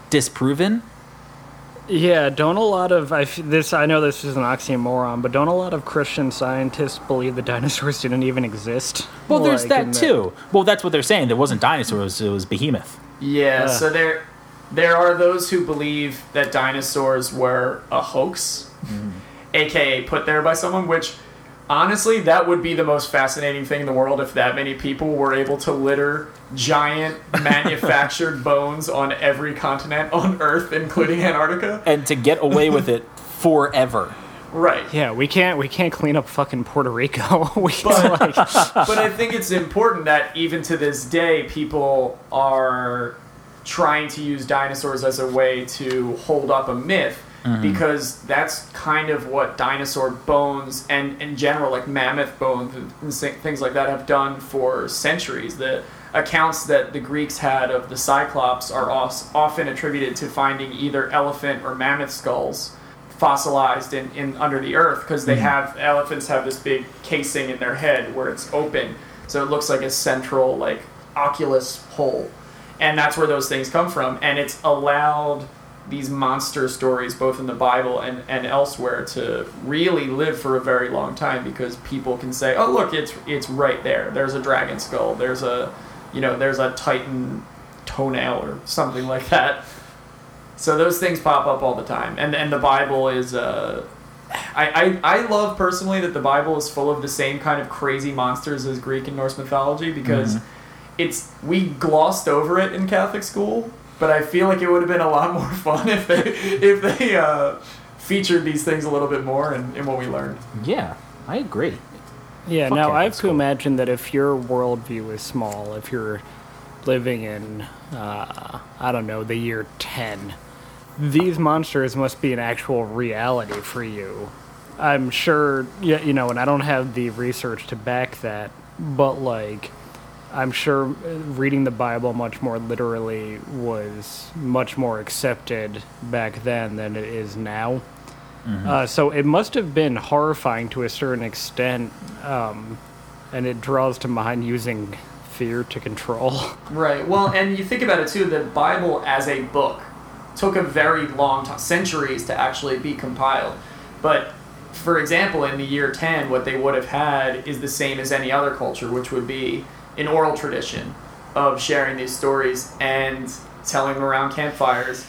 disproven. Yeah, don't a lot of I f- this? I know this is an oxymoron, but don't a lot of Christian scientists believe the [LAUGHS] dinosaurs didn't even exist? Well, there's that in the- too. Well, that's what they're saying. There wasn't dinosaurs, it was Behemoth. Yeah, Yeah. so there there are those who believe that dinosaurs were a hoax, mm-hmm. aka put there by someone, which honestly that would be the most fascinating thing in the world if that many people were able to litter giant [LAUGHS] manufactured bones on every continent on Earth, including Antarctica. and to get away with it forever. Right. Yeah, we can't we can't clean up fucking Puerto Rico. [LAUGHS] we But- like, [LAUGHS] but I think it's important that even to this day, people are trying to use dinosaurs as a way to hold up a myth Mm-hmm. because that's kind of what dinosaur bones and in general, like mammoth bones and things like that, have done for centuries. The accounts that the Greeks had of the Cyclops are often attributed to finding either elephant or mammoth skulls fossilized in, in under the earth because they mm-hmm. have elephants have this big casing in their head where it's open. So it looks like a central like oculus hole and that's where those things come from. And it's allowed these monster stories both in the bible and, and elsewhere to really live for a very long time because people can say oh look it's it's right there. There's a dragon skull. There's a you know there's a titan toenail or something like [LAUGHS] that. So those things pop up all the time, and and the Bible is. Uh, I, I I love personally that the Bible is full of the same kind of crazy monsters as Greek and Norse mythology because it's we glossed over it in Catholic school, but I feel like it would have been a lot more [LAUGHS] fun if they if they uh, featured these things a little bit more in, in what we learned. Yeah, I agree. yeah. Fuck Now yeah, I have that's to cool. imagine that if your worldview is small, if you're living in uh, I don't know the year ten, these monsters must be an actual reality for you. I'm sure, yeah, you know, and I don't have the research to back that, but like, I'm sure reading the Bible much more literally was much more accepted back then than it is now. Uh, so it must have been horrifying to a certain extent, um, and it draws to mind using fear to control. [LAUGHS] Right. Well, and you think about it too. The Bible as a book took a very long time, centuries to actually be compiled. But for example, in the year 10, what they would have had is the same as any other culture, which would be an oral tradition of sharing these stories and telling them around campfires.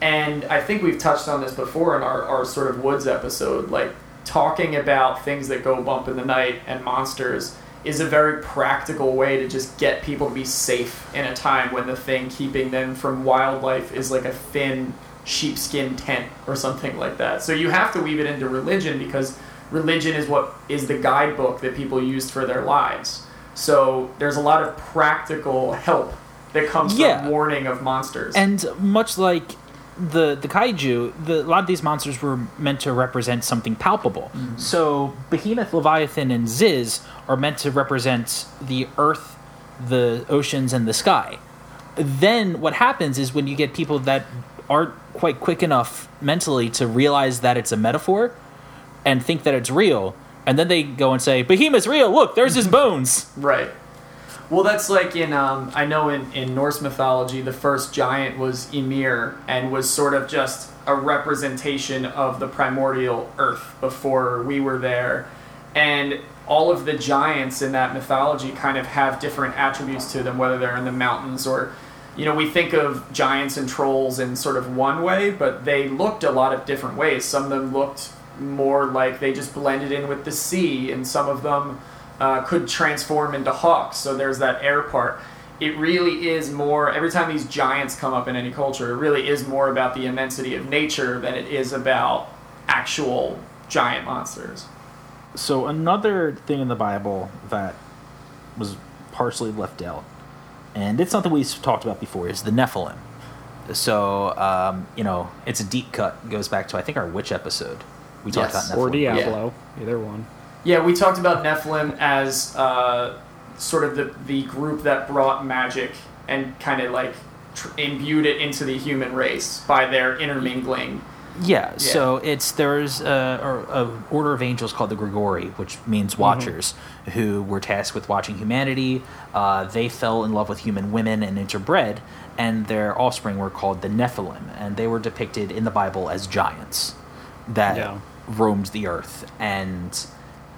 And I think we've touched on this before in our, our sort of woods episode. Like, talking about things that go bump in the night and monsters is a very practical way to just get people to be safe in a time when the thing keeping them from wildlife is like a thin sheepskin tent or something like that. So you have to weave it into religion because religion is what is the guidebook that people used for their lives. So there's a lot of practical help that comes Yeah. from warning of monsters. And much like the the kaiju, the, a lot of these monsters were meant to represent something palpable. Mm-hmm. So Behemoth, Leviathan, and Ziz are meant to represent the earth, the oceans, and the sky. Then what happens is when you get people that aren't quite quick enough mentally to realize that it's a metaphor and think that it's real, and then they go and say, Behemoth's real, look, there's his [LAUGHS] bones. Right. Well, that's like in um, I know in, in Norse mythology, the first giant was Ymir and was sort of just a representation of the primordial earth before we were there, and all of the giants in that mythology kind of have different attributes to them, whether they're in the mountains or. You know, we think of giants and trolls in sort of one way, but they looked a lot of different ways. Some of them looked more like they just blended in with the sea, and some of them uh, could transform into hawks. So there's that air part. It really is more, every time these giants come up in any culture, it really is more about the immensity of nature than it is about actual giant monsters. So another thing in the Bible that was partially left out, and it's not something we've talked about before, is the Nephilim. So um, you know, it's a deep cut. It goes back to I think our witch episode. We talked Yes. about Nephilim. or Diablo, either one. Yeah, we talked about Nephilim as uh, sort of the, the group that brought magic and kind of like tr- imbued it into the human race by their intermingling. Yeah, so it's there's a, a, a order of angels called the Grigori, which means watchers, who were tasked with watching humanity. Uh, they fell in love with human women and interbred, and their offspring were called the Nephilim, and they were depicted in the Bible as giants that Yeah. Roamed the earth. And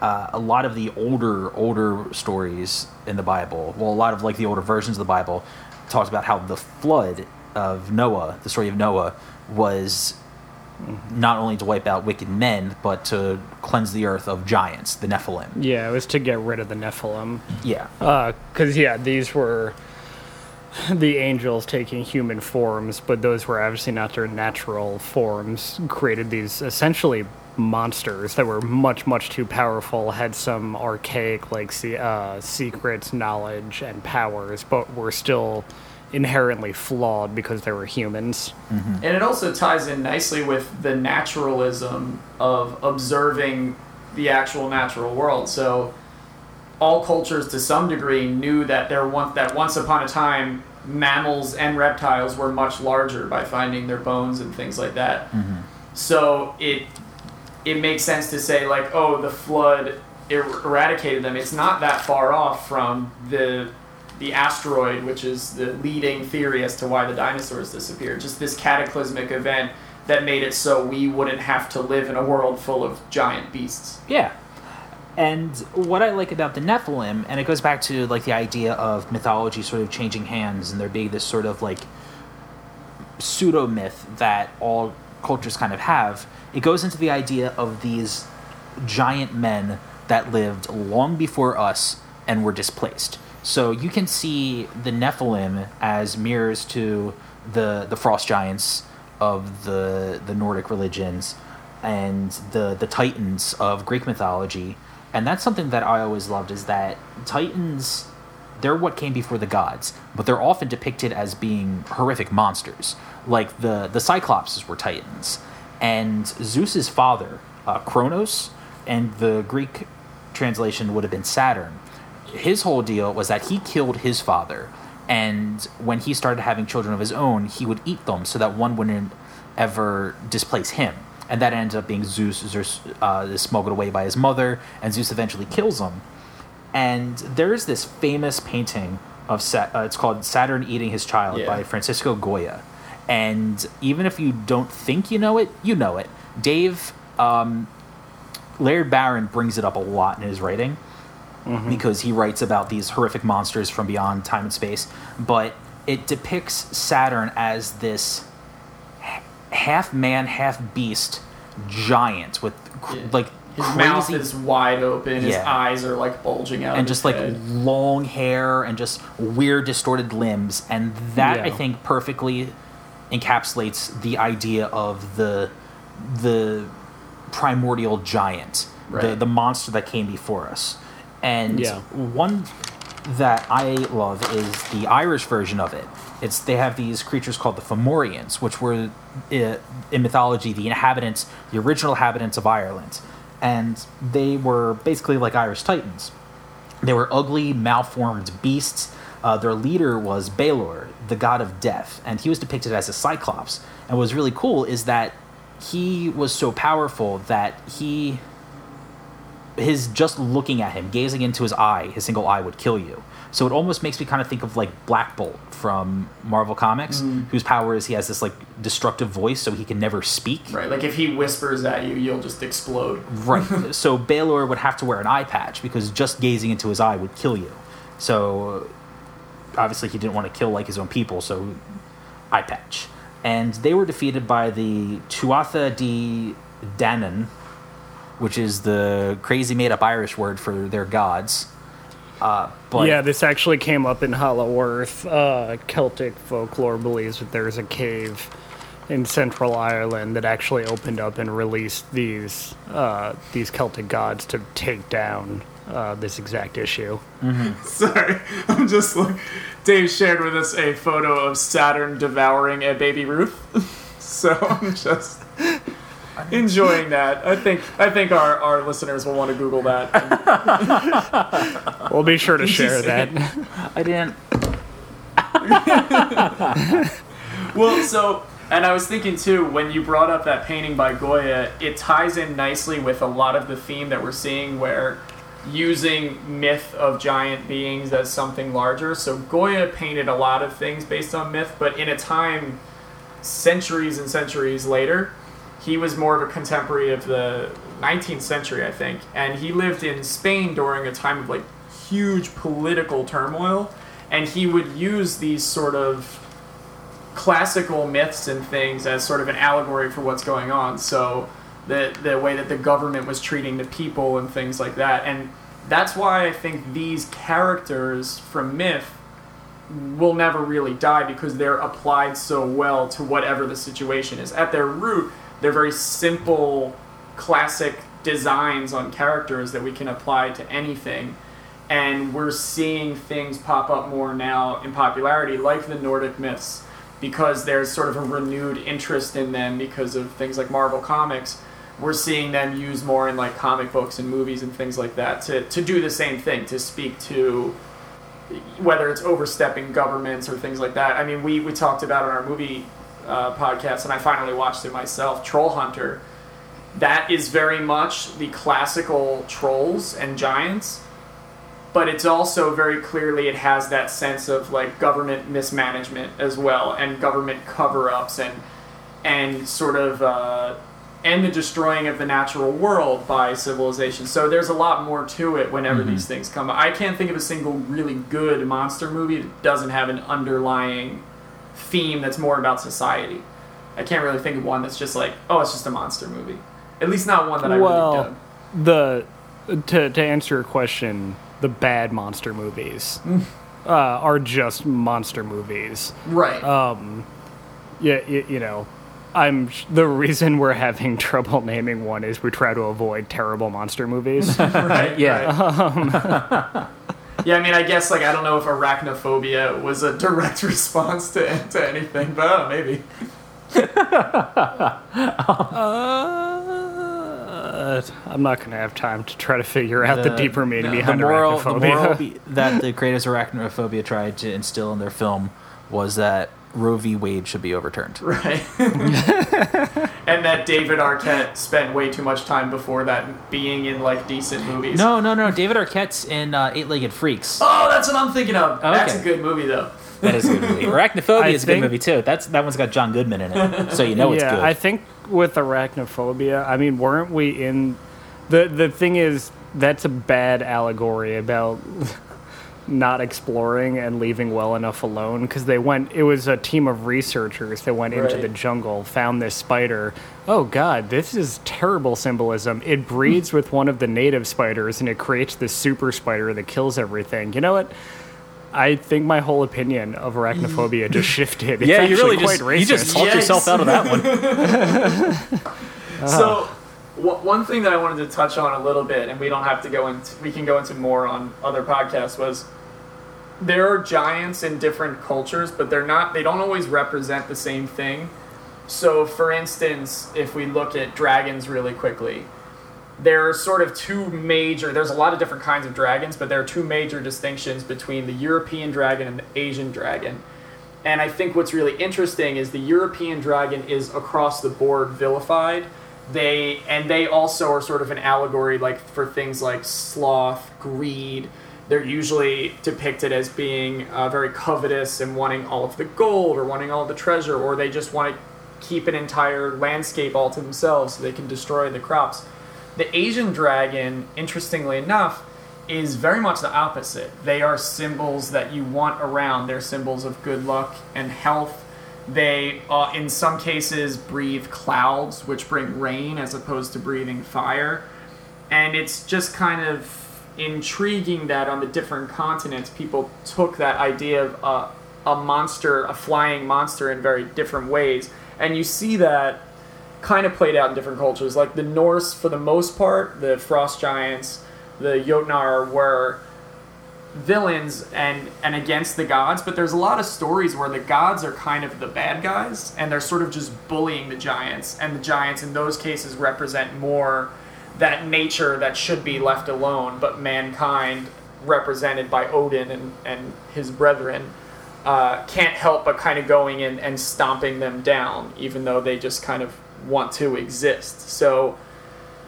uh, a lot of the older older stories in the Bible, well, a lot of like the older versions of the Bible, talks about how the flood of Noah, the story of Noah, was not only to wipe out wicked men, but to cleanse the earth of giants, the Nephilim. Yeah, it was to get rid of the Nephilim. Yeah. Because, yeah, these were the angels taking human forms, but those were obviously not their natural forms. Created these essentially monsters that were much, much too powerful, had some archaic, like, se- uh, secrets, knowledge, and powers, but were still inherently flawed because they were humans. And it also ties in nicely with the naturalism of observing the actual natural world. So all cultures to some degree knew that there once that once upon a time mammals and reptiles were much larger by finding their bones and things like that. So it it makes sense to say like, oh, the flood er- eradicated them. It's not that far off from the the asteroid, which is the leading theory as to why the dinosaurs disappeared. Just this cataclysmic event that made it so we wouldn't have to live in a world full of giant beasts. Yeah. And what I like about the Nephilim, and it goes back to like the idea of mythology sort of changing hands and there being this sort of like pseudo myth that all cultures kind of have, it goes into the idea of these giant men that lived long before us and were displaced. So you can see the Nephilim as mirrors to the the frost giants of the the Nordic religions and the the titans of Greek mythology. And that's something that I always loved is that titans they're what came before the gods, but they're often depicted as being horrific monsters. Like the the Cyclopses were titans, and Zeus's father, uh, Kronos, and the Greek translation would have been Saturn. His whole deal was that he killed his father, and when he started having children of his own, he would eat them so that one wouldn't ever displace him. And that ended up being Zeus. Zeus uh, is smuggled away by his mother, and Zeus eventually kills him And there's this famous painting of Sa- uh, it's called Saturn Eating His Child Yeah. by Francisco Goya. And even if you don't think you know it, you know it. Dave um, Laird Barron brings it up a lot in his writing because he writes about these horrific monsters from beyond time and space. But it depicts Saturn as this half man, half beast giant with Yeah. like His crazy mouth is wide open. His Yeah. eyes are like bulging out. and of just his like head. long hair and just weird distorted limbs and that i think perfectly encapsulates the idea of the the primordial giant the, the monster that came before us and Yeah. one that i love is the irish version of it it's they have these creatures called the fomorians which were uh, in mythology the inhabitants the original inhabitants of ireland and they were basically like irish titans they were ugly, malformed beasts. Uh, their leader was Balor, the god of death, and he was depicted as a cyclops. And what was really cool is that he was so powerful that he, his just looking at him, gazing into his eye, his single eye would kill you. So it almost makes me kind of think of like Black Bolt from Marvel Comics, mm. whose power is he has this like destructive voice, so he can never speak. right. Like if he whispers at you, you'll just explode. Right. [LAUGHS] so Balor would have to wear an eye patch because just gazing into his eye would kill you. So obviously he didn't want to kill like his own people, so eye patch. And they were defeated by the Tuatha de Danann, which is the crazy made up Irish word for their gods. Uh, but yeah, this actually came up in Hollow Earth. Uh, Celtic folklore believes that there's a cave in Central Ireland that actually opened up and released these uh, these Celtic gods to take down uh, this exact issue. [LAUGHS] Sorry, I'm just like Dave shared with us a photo of Saturn devouring a baby Ruth. [LAUGHS] so I'm just enjoying that. I think I think our, our listeners will want to Google that. We'll be sure to share that. I didn't. [LAUGHS] Well, so and I was thinking too when you brought up that painting by Goya, it ties in nicely with a lot of the theme that we're seeing where using myth of giant beings as something larger. So Goya painted a lot of things based on myth, but in a time centuries and centuries later, he was more of a contemporary of the 19th century, I think, and he lived in Spain during a time of like huge political turmoil, and he would use these sort of classical myths and things as sort of an allegory for what's going on. So the the way that the government was treating the people and things like that, and that's why I think these characters from myth will never really die because they're applied so well to whatever the situation is. At their root, they're very simple, classic designs on characters that we can apply to anything. And we're seeing things pop up more now in popularity, like the Nordic myths, because there's sort of a renewed interest in them because of things like Marvel Comics. We're seeing them used more in like comic books and movies and things like that to, to do the same thing, to speak to whether it's overstepping governments or things like that. I mean, we, we talked about in our movie uh, podcast, and I finally watched it myself, Troll Hunter. That is very much the classical trolls and giants, but it's also very clearly it has that sense of like government mismanagement as well, and government cover-ups, and and sort of uh, and the destroying of the natural world by civilization. So there's a lot more to it whenever these things come. I can't think of a single really good monster movie that doesn't have an underlying theme that's more about society. I can't really think of one that's just like, oh, it's just a monster movie. At least not one that I really well, dug. the to to answer your question, the bad monster movies [LAUGHS] Mm. uh, are just monster movies. Right. Um, Yeah, you, you know, I'm the reason we're having [LAUGHS] trouble naming one is we try to avoid terrible monster movies. [LAUGHS] right. yeah. right. Yeah, I mean, I guess like I don't know if arachnophobia was a direct [LAUGHS] response to to anything, but uh, maybe. uh, I'm not gonna have time to try to figure out the, The- deeper meaning no, the behind moral, the arachnophobia. moral [LAUGHS] be- that the creators of arachnophobia tried to instill in their film was that Roe v. Wade should be overturned. [LAUGHS] Right. [LAUGHS] and that David Arquette spent way too much time before that being in like decent movies. No, no, no. David Arquette's in uh, Eight Legged Freaks. Oh, that's what I'm thinking of. Oh, That's a good movie though. That is a good movie. [LAUGHS] Arachnophobia I is a good movie too. That's that one's got John Goodman in it, so you know it's yeah, good. I think with arachnophobia, I mean, weren't we in the the thing is that's a bad allegory about not exploring and leaving well enough alone because they went it was a team of researchers that went into the jungle found this spider oh god this is terrible symbolism it breeds with one of the native spiders and it creates this super spider that kills everything you know what I think my whole opinion of arachnophobia [LAUGHS] just shifted. It's yeah, you actually really quite just racist. you just talked Yes. yourself out of that one. [LAUGHS] [LAUGHS] So, uh-huh. w- one thing that I wanted to touch on a little bit, and we don't have to go into, we can go into more on other podcasts, was there are giants in different cultures, but they're not, they don't always represent the same thing. So, for instance, if we look at dragons really quickly, there are sort of two major, there's a lot of different kinds of dragons, but there are two major distinctions between the European dragon and the Asian dragon. And I think what's really interesting is the European dragon is across the board vilified. They and they also are sort of an allegory like for things like sloth, greed. They're usually depicted as being uh, very covetous and wanting all of the gold or wanting all the treasure, or they just want to keep an entire landscape all to themselves so they can destroy the crops. The Asian dragon, interestingly enough, is very much the opposite. They are symbols that you want around. They're symbols of good luck and health. They, uh, in some cases, breathe clouds, which bring rain as opposed to breathing fire. And it's just kind of intriguing that on the different continents, people took that idea of a monster, a flying monster, in very different ways. And you see that kind of played out in different cultures. Like the Norse, for the most part, the frost giants, the Jotnar were villains and and against the gods, but there's a lot of stories where the gods are kind of the bad guys and they're sort of just bullying the giants, and the giants in those cases represent more that nature that should be left alone, but mankind represented by Odin and, and his brethren uh, can't help but kind of going in and stomping them down, even though they just kind of want to exist. So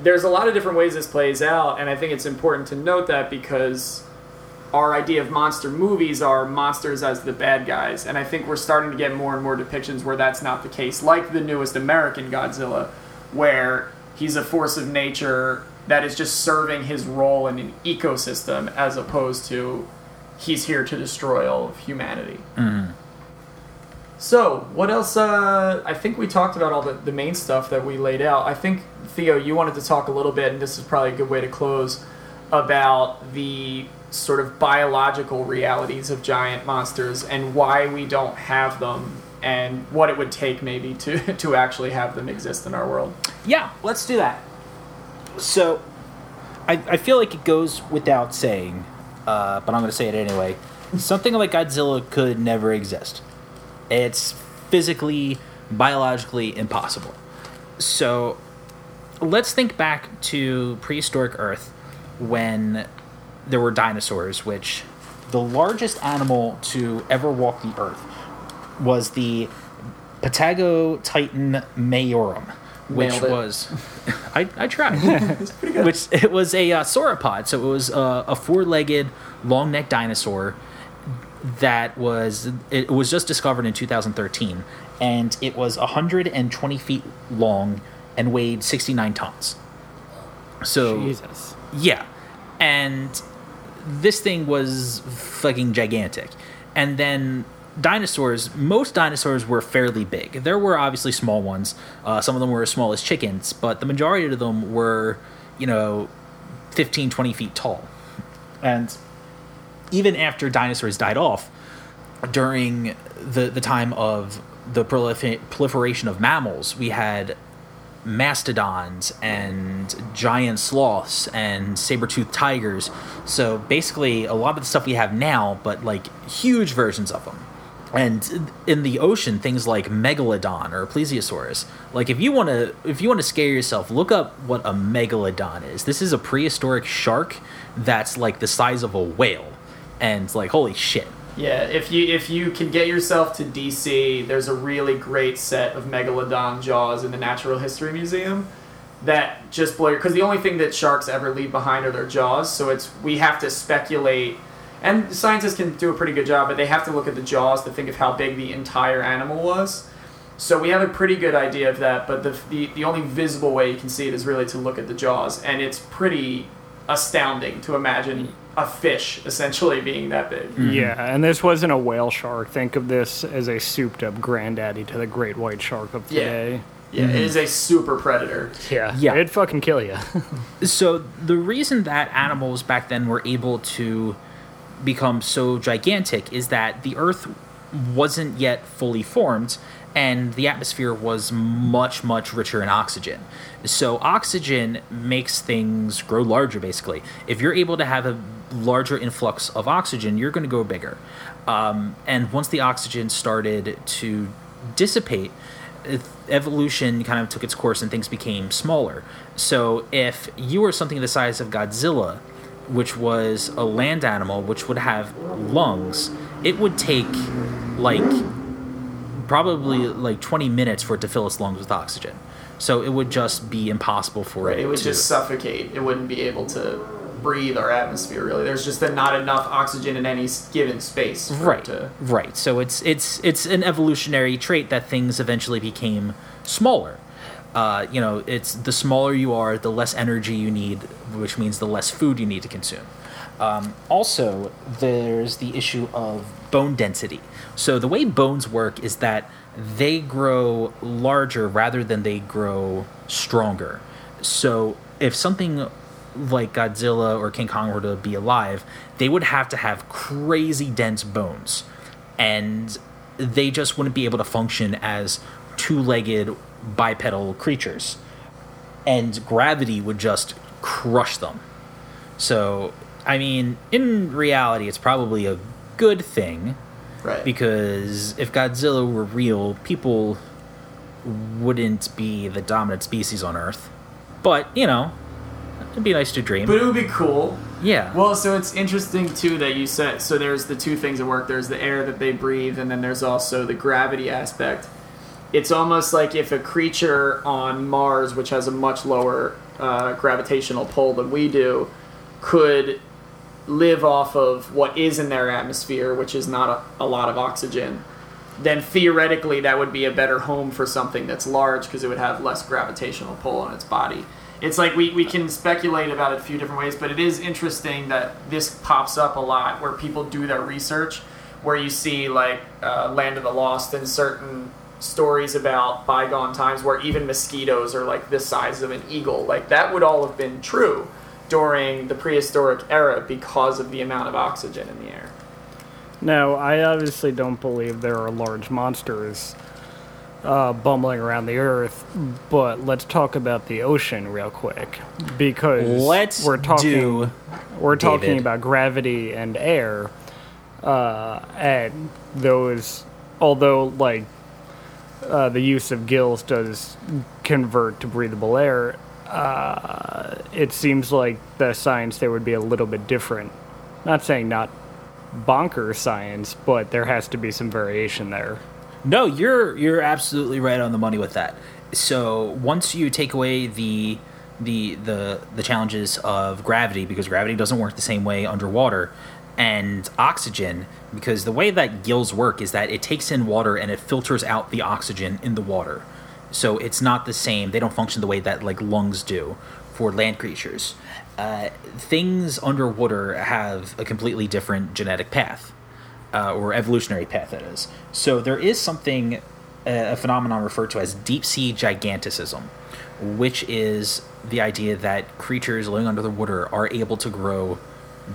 there's a lot of different ways this plays out, and I think it's important to note that because our idea of monster movies are monsters as the bad guys, and I think we're starting to get more and more depictions where that's not the case, like the newest American Godzilla, where he's a force of nature that is just serving his role in an ecosystem as opposed to he's here to destroy all of humanity. So, what else? Uh, I think we talked about all the, the main stuff that we laid out. I think, Theo, you wanted to talk a little bit, and this is probably a good way to close, about the sort of biological realities of giant monsters and why we don't have them and what it would take maybe to, [LAUGHS] to actually have them exist in our world. Yeah, let's do that. So, I, I feel like it goes without saying, uh, but I'm going to say it anyway. Something like Godzilla could never exist. It's physically, biologically impossible. So, let's think back to prehistoric Earth when there were dinosaurs, which the largest animal to ever walk the Earth was the Patagotitan mayorum, which Nailed it. was I, I tried. [LAUGHS] which it was a uh, sauropod, so it was uh, a four-legged, long-necked dinosaur that was it was just discovered in 2013, and it was 120 feet long and weighed 69 tons. So Jesus. yeah. And this thing was fucking gigantic. And then dinosaurs, most dinosaurs were fairly big. There were obviously small ones. Uh, some of them were as small as chickens, but the majority of them were, you know, 15, 20 feet tall. And even after dinosaurs died off, during the, the time of the prolifer- proliferation of mammals, we had mastodons and giant sloths and saber-toothed tigers. So basically, a lot of the stuff we have now, but like huge versions of them. And in the ocean, things like megalodon or plesiosaurus. Like if you want to, if you want to scare yourself, look up what a megalodon is. This is a prehistoric shark that's like the size of a whale, and like holy shit. Yeah, if you if you can get yourself to DC, there's a really great set of megalodon jaws in the Natural History Museum that just blow your because the only thing that sharks ever leave behind are their jaws. So it's we have to speculate, and scientists can do a pretty good job, but they have to look at the jaws to think of how big the entire animal was. So we have a pretty good idea of that, but the, the the only visible way you can see it is really to look at the jaws, and it's pretty astounding to imagine a fish [LAUGHS] essentially being that big. Hmm. Yeah, and this wasn't a whale shark. Think of this as a souped up granddaddy to the great white shark of Yeah. today. Yeah, it hmm. is a super predator. Yeah. Yeah. It'd fucking kill you. [LAUGHS] So the reason that animals back then were able to become so gigantic is that the Earth wasn't yet fully formed and the atmosphere was much much richer in oxygen. So oxygen makes things grow larger basically. If you're able to have a larger influx of oxygen, you're going to go bigger. Um, and once the oxygen started to dissipate, evolution kind of took its course and things became smaller. So if you were something the size of Godzilla, which was a land animal which would have lungs, it would take like probably like 20 minutes for it to fill its lungs with oxygen. So it would just be impossible for it. To. It would to, just suffocate. It wouldn't be able to breathe our atmosphere really. There's just not enough oxygen in any given space. Right To, right so it's it's it's an evolutionary trait that things eventually became smaller uh, you know it's the smaller you are the less energy you need which means the less food you need to consume. Um, also there's the issue of bone density. So the way bones work is that they grow larger rather than they grow stronger. So if something like Godzilla or King Kong were to be alive, they would have to have crazy dense bones. And they just wouldn't be able to function as two legged bipedal creatures. And gravity would just crush them. So, I mean, in reality, it's probably a good thing right. because if Godzilla were real, people wouldn't be the dominant species on Earth. But, you know, it'd be nice to dream. but it would be cool. yeah. Well, so it's interesting too that you said so. There's the two things at work. There's the air that they breathe, and then there's also the gravity aspect. It's almost like if a creature on Mars, which has a much lower uh, gravitational pull than we do, could live off of what is in their atmosphere, which is not a, a lot of oxygen, then theoretically that would be a better home for something that's large because it would have less gravitational pull on its body. It's like we, we can speculate about it a few different ways, but it is interesting that this pops up a lot where people do their research, where you see like uh, Land of the Lost and certain stories about bygone times where even mosquitoes are like the size of an eagle. Like that would all have been true during the prehistoric era because of the amount of oxygen in the air. No, I obviously don't believe there are large monsters uh, bumbling around the earth, but let's talk about the ocean real quick because Let's we're talking do we're talking David. about gravity and air, uh, and those although like uh, the use of gills does convert to breathable air, uh, it seems like the science there would be a little bit different. Not saying not bonker science, but there has to be some variation there. No, you're you're absolutely right on the money with that. So once you take away the the the the challenges of gravity because gravity doesn't work the same way underwater and oxygen because the way that gills work is that it takes in water and it filters out the oxygen in the water. So it's not the same. They don't function the way that like lungs do for land creatures. Uh, things underwater have a completely different genetic path uh, or evolutionary path that is. So there is something, uh, a phenomenon referred to as deep sea giganticism, which is the idea that creatures living under the water are able to grow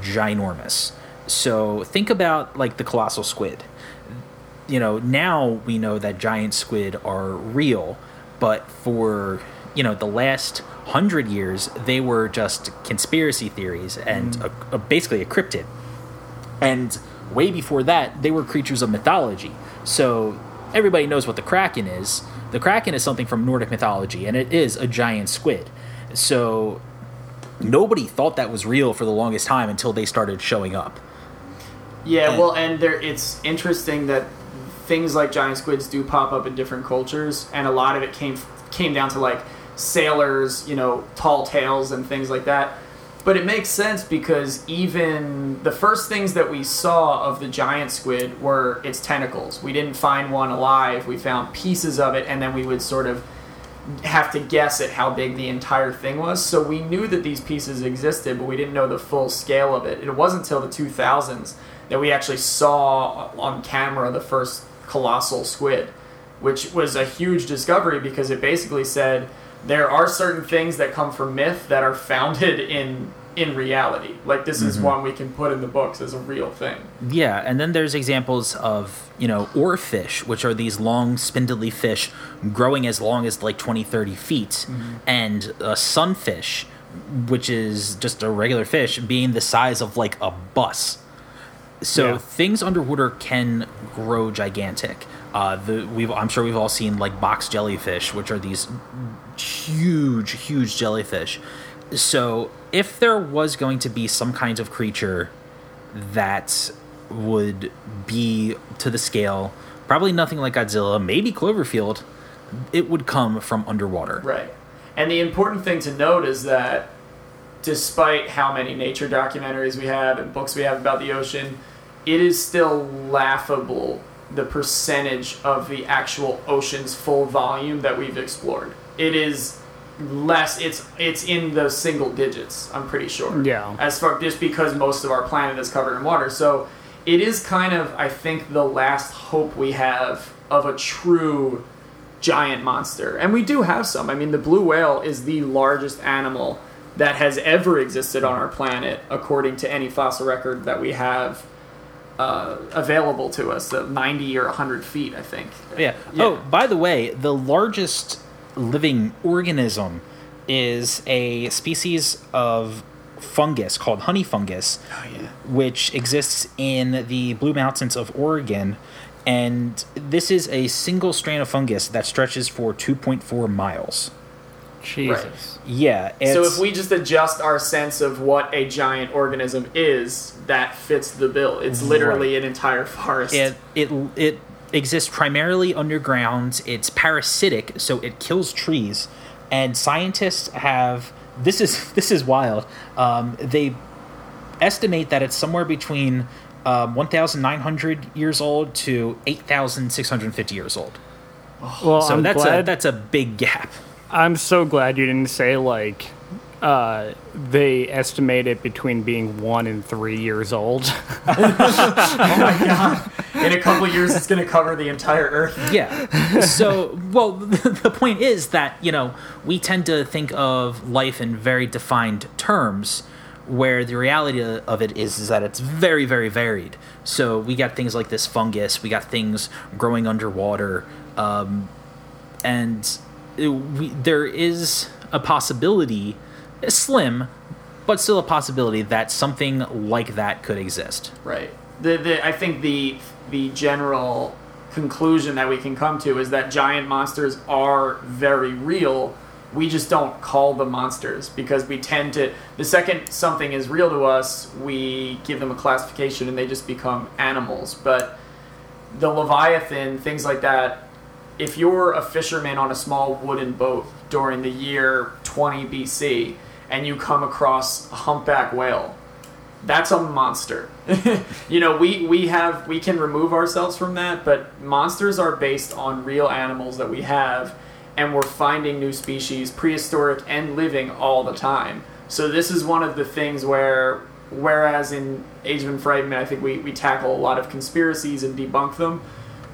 ginormous. So think about like the colossal squid. You know, now we know that giant squid are real, but for you know the last hundred years they were just conspiracy theories and mm. a, a, basically a cryptid. And way before that, they were creatures of mythology. So everybody knows what the Kraken is. The Kraken is something from Nordic mythology, and it is a giant squid. So nobody thought that was real for the longest time until they started showing up. Yeah, And- well, and there it's interesting that things like giant squids do pop up in different cultures, and a lot of it came came down to like sailors, you know, tall tales and things like that. But it makes sense because even the first things that we saw of the giant squid were its tentacles. We didn't find one alive. We found pieces of it, and then we would sort of have to guess at how big the entire thing was. So we knew that these pieces existed, but we didn't know the full scale of it. It wasn't until the 2000s that we actually saw on camera the first colossal squid, which was a huge discovery because it basically said there are certain things that come from myth that are founded in in reality. Like this is mm-hmm. one we can put in the books as a real thing. Yeah, and then there's examples of, you know, oarfish, which are these long, spindly fish growing as long as like 20, 30 feet, mm-hmm. and a sunfish, which is just a regular fish, being the size of like a bus. So Yeah. things underwater can grow gigantic. Uh, the we've I'm sure we've all seen like box jellyfish, which are these huge, huge jellyfish. So if there was going to be some kind of creature that would be to the scale, probably nothing like Godzilla, maybe Cloverfield, it would come from underwater. Right. And the important thing to note is that despite how many nature documentaries we have and books we have about the ocean, it is still laughable the percentage of the actual ocean's full volume that we've explored. It is less it's it's in the single digits, I'm pretty sure. Yeah. As far just because most of our planet is covered in water. So it is kind of I think the last hope we have of a true giant monster. And we do have some. I mean, the blue whale is the largest animal that has ever existed on our planet, according to any fossil record that we have uh, available to us, the 90 or 100 feet, I think. Yeah. Yeah. Oh, by the way, the largest living organism is a species of fungus called honey fungus, Oh, yeah. which exists in the Blue Mountains of Oregon. And this is a single strand of fungus that stretches for 2.4 miles. Jesus. Yeah. So if we just adjust our sense of what a giant organism is, that fits the bill. It's literally an entire forest. It it it exists primarily underground. It's parasitic, so it kills trees. And scientists have this is [LAUGHS] this is wild. Um, they estimate that it's somewhere between um, 1,900 years old to 8,650 years old. Well, So I'm that's a glad. that's a big gap. I'm so glad you didn't say like uh, they estimate it between being one and three years old. [LAUGHS] In a couple of years, it's going to cover the entire Earth. [LAUGHS] Yeah. So, well, [LAUGHS] the point is that, you know, we tend to think of life in very defined terms, where the reality of it is, is that it's very, very varied. So, we got things like this fungus, we got things growing underwater, um, and it, we, there is a possibility, slim, but still a possibility that something like that could exist. Right. The, the I think the the general conclusion that we can come to is that giant monsters are very real. We just don't call them monsters because we tend to the second something is real to us, we give them a classification and they just become animals. But the leviathan, things like that, if you're a fisherman on a small wooden boat during the year 20 BC and you come across a humpback whale, that's a monster. [LAUGHS] you know, we we have we can remove ourselves from that, but monsters are based on real animals that we have and we're finding new species, prehistoric and living all the time. So this is one of the things where whereas in Age of Enfrightenment I think we, we tackle a lot of conspiracies and debunk them.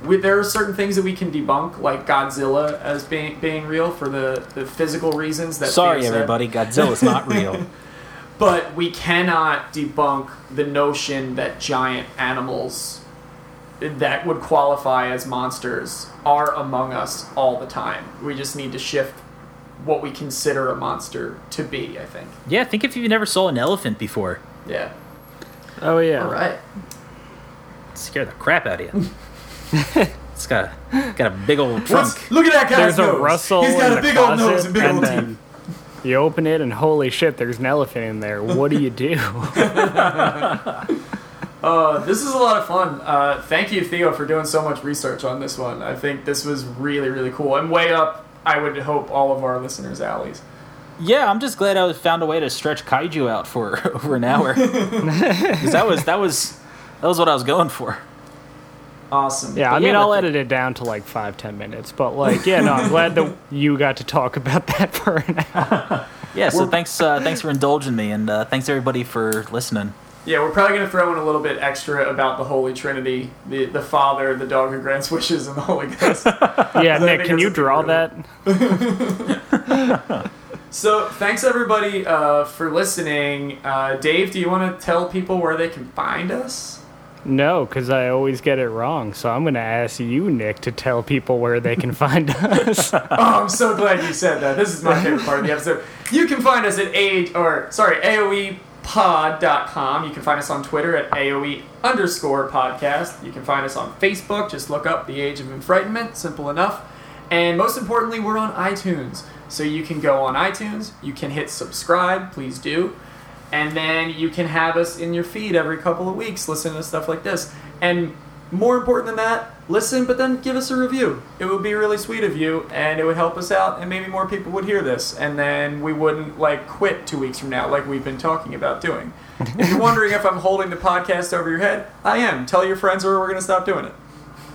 We, there are certain things that we can debunk, like Godzilla as being being real for the, the physical reasons that Sorry, Theo said. everybody, Godzilla's not real. [LAUGHS] But we cannot debunk the notion that giant animals that would qualify as monsters are among us all the time. We just need to shift what we consider a monster to be, I think. yeah, think if you never saw an elephant before. Yeah. oh yeah. All right. scare the crap out of you. [LAUGHS] [LAUGHS] it's got a, got a big old trunk. look at that guy's There's a rustle He's got in a the big old closet, nose and big old teeth. then you open it and holy shit, there's an elephant in there. What do you do? [LAUGHS] Uh, this is a lot of fun. Uh, thank you, Theo, for doing so much research on this one. I think this was really, really cool and way up. I would hope all of our listeners' alleys. Yeah, I'm just glad I found a way to stretch kaiju out for [LAUGHS] over an hour. 'Cause that was that was that was what I was going for. Awesome. Yeah, I mean, yeah, I'll edit it down to like five, ten minutes. But like, yeah, no, I'm glad that [LAUGHS] you got to talk about that for an hour. Yeah, so We're- thanks uh, thanks for indulging me and uh, thanks everybody for listening. Yeah, we're probably going to throw in a little bit extra about the Holy Trinity the, the Father, the dog who grants wishes, and the Holy Ghost. [LAUGHS] Yeah, I Nick, can you draw really- that? [LAUGHS] so, thanks everybody uh, for listening. Uh, Dave, do you want to tell people where they can find us? No, because I always get it wrong. So I'm going to ask you, Nick, to tell people where they can find [LAUGHS] us. Oh, I'm so glad you said that. This is my favorite part of the episode. You can find us at a or sorry aoepod.com. You can find us on Twitter at aoe underscore podcast. You can find us on Facebook. Just look up the Age of Enfrightenment. Simple enough. And most importantly, we're on iTunes. So you can go on iTunes. You can hit subscribe. Please do. And then you can have us in your feed every couple of weeks, listen to stuff like this. And more important than that, listen, but then give us a review. It would be really sweet of you, and it would help us out, and maybe more people would hear this, and then we wouldn't like quit two weeks from now, like we've been talking about doing. if you're [LAUGHS] wondering if I'm holding the podcast over your head, I am. Tell your friends, or we're gonna stop doing it.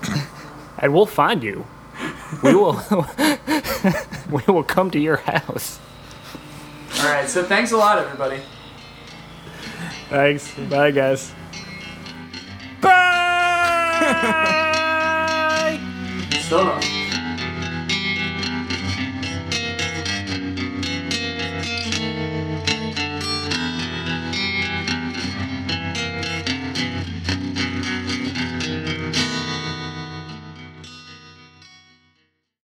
[LAUGHS] and we'll find you. We will. [LAUGHS] we will come to your house. All right. So thanks a lot, everybody. Thanks. Bye, guys. Bye. So long.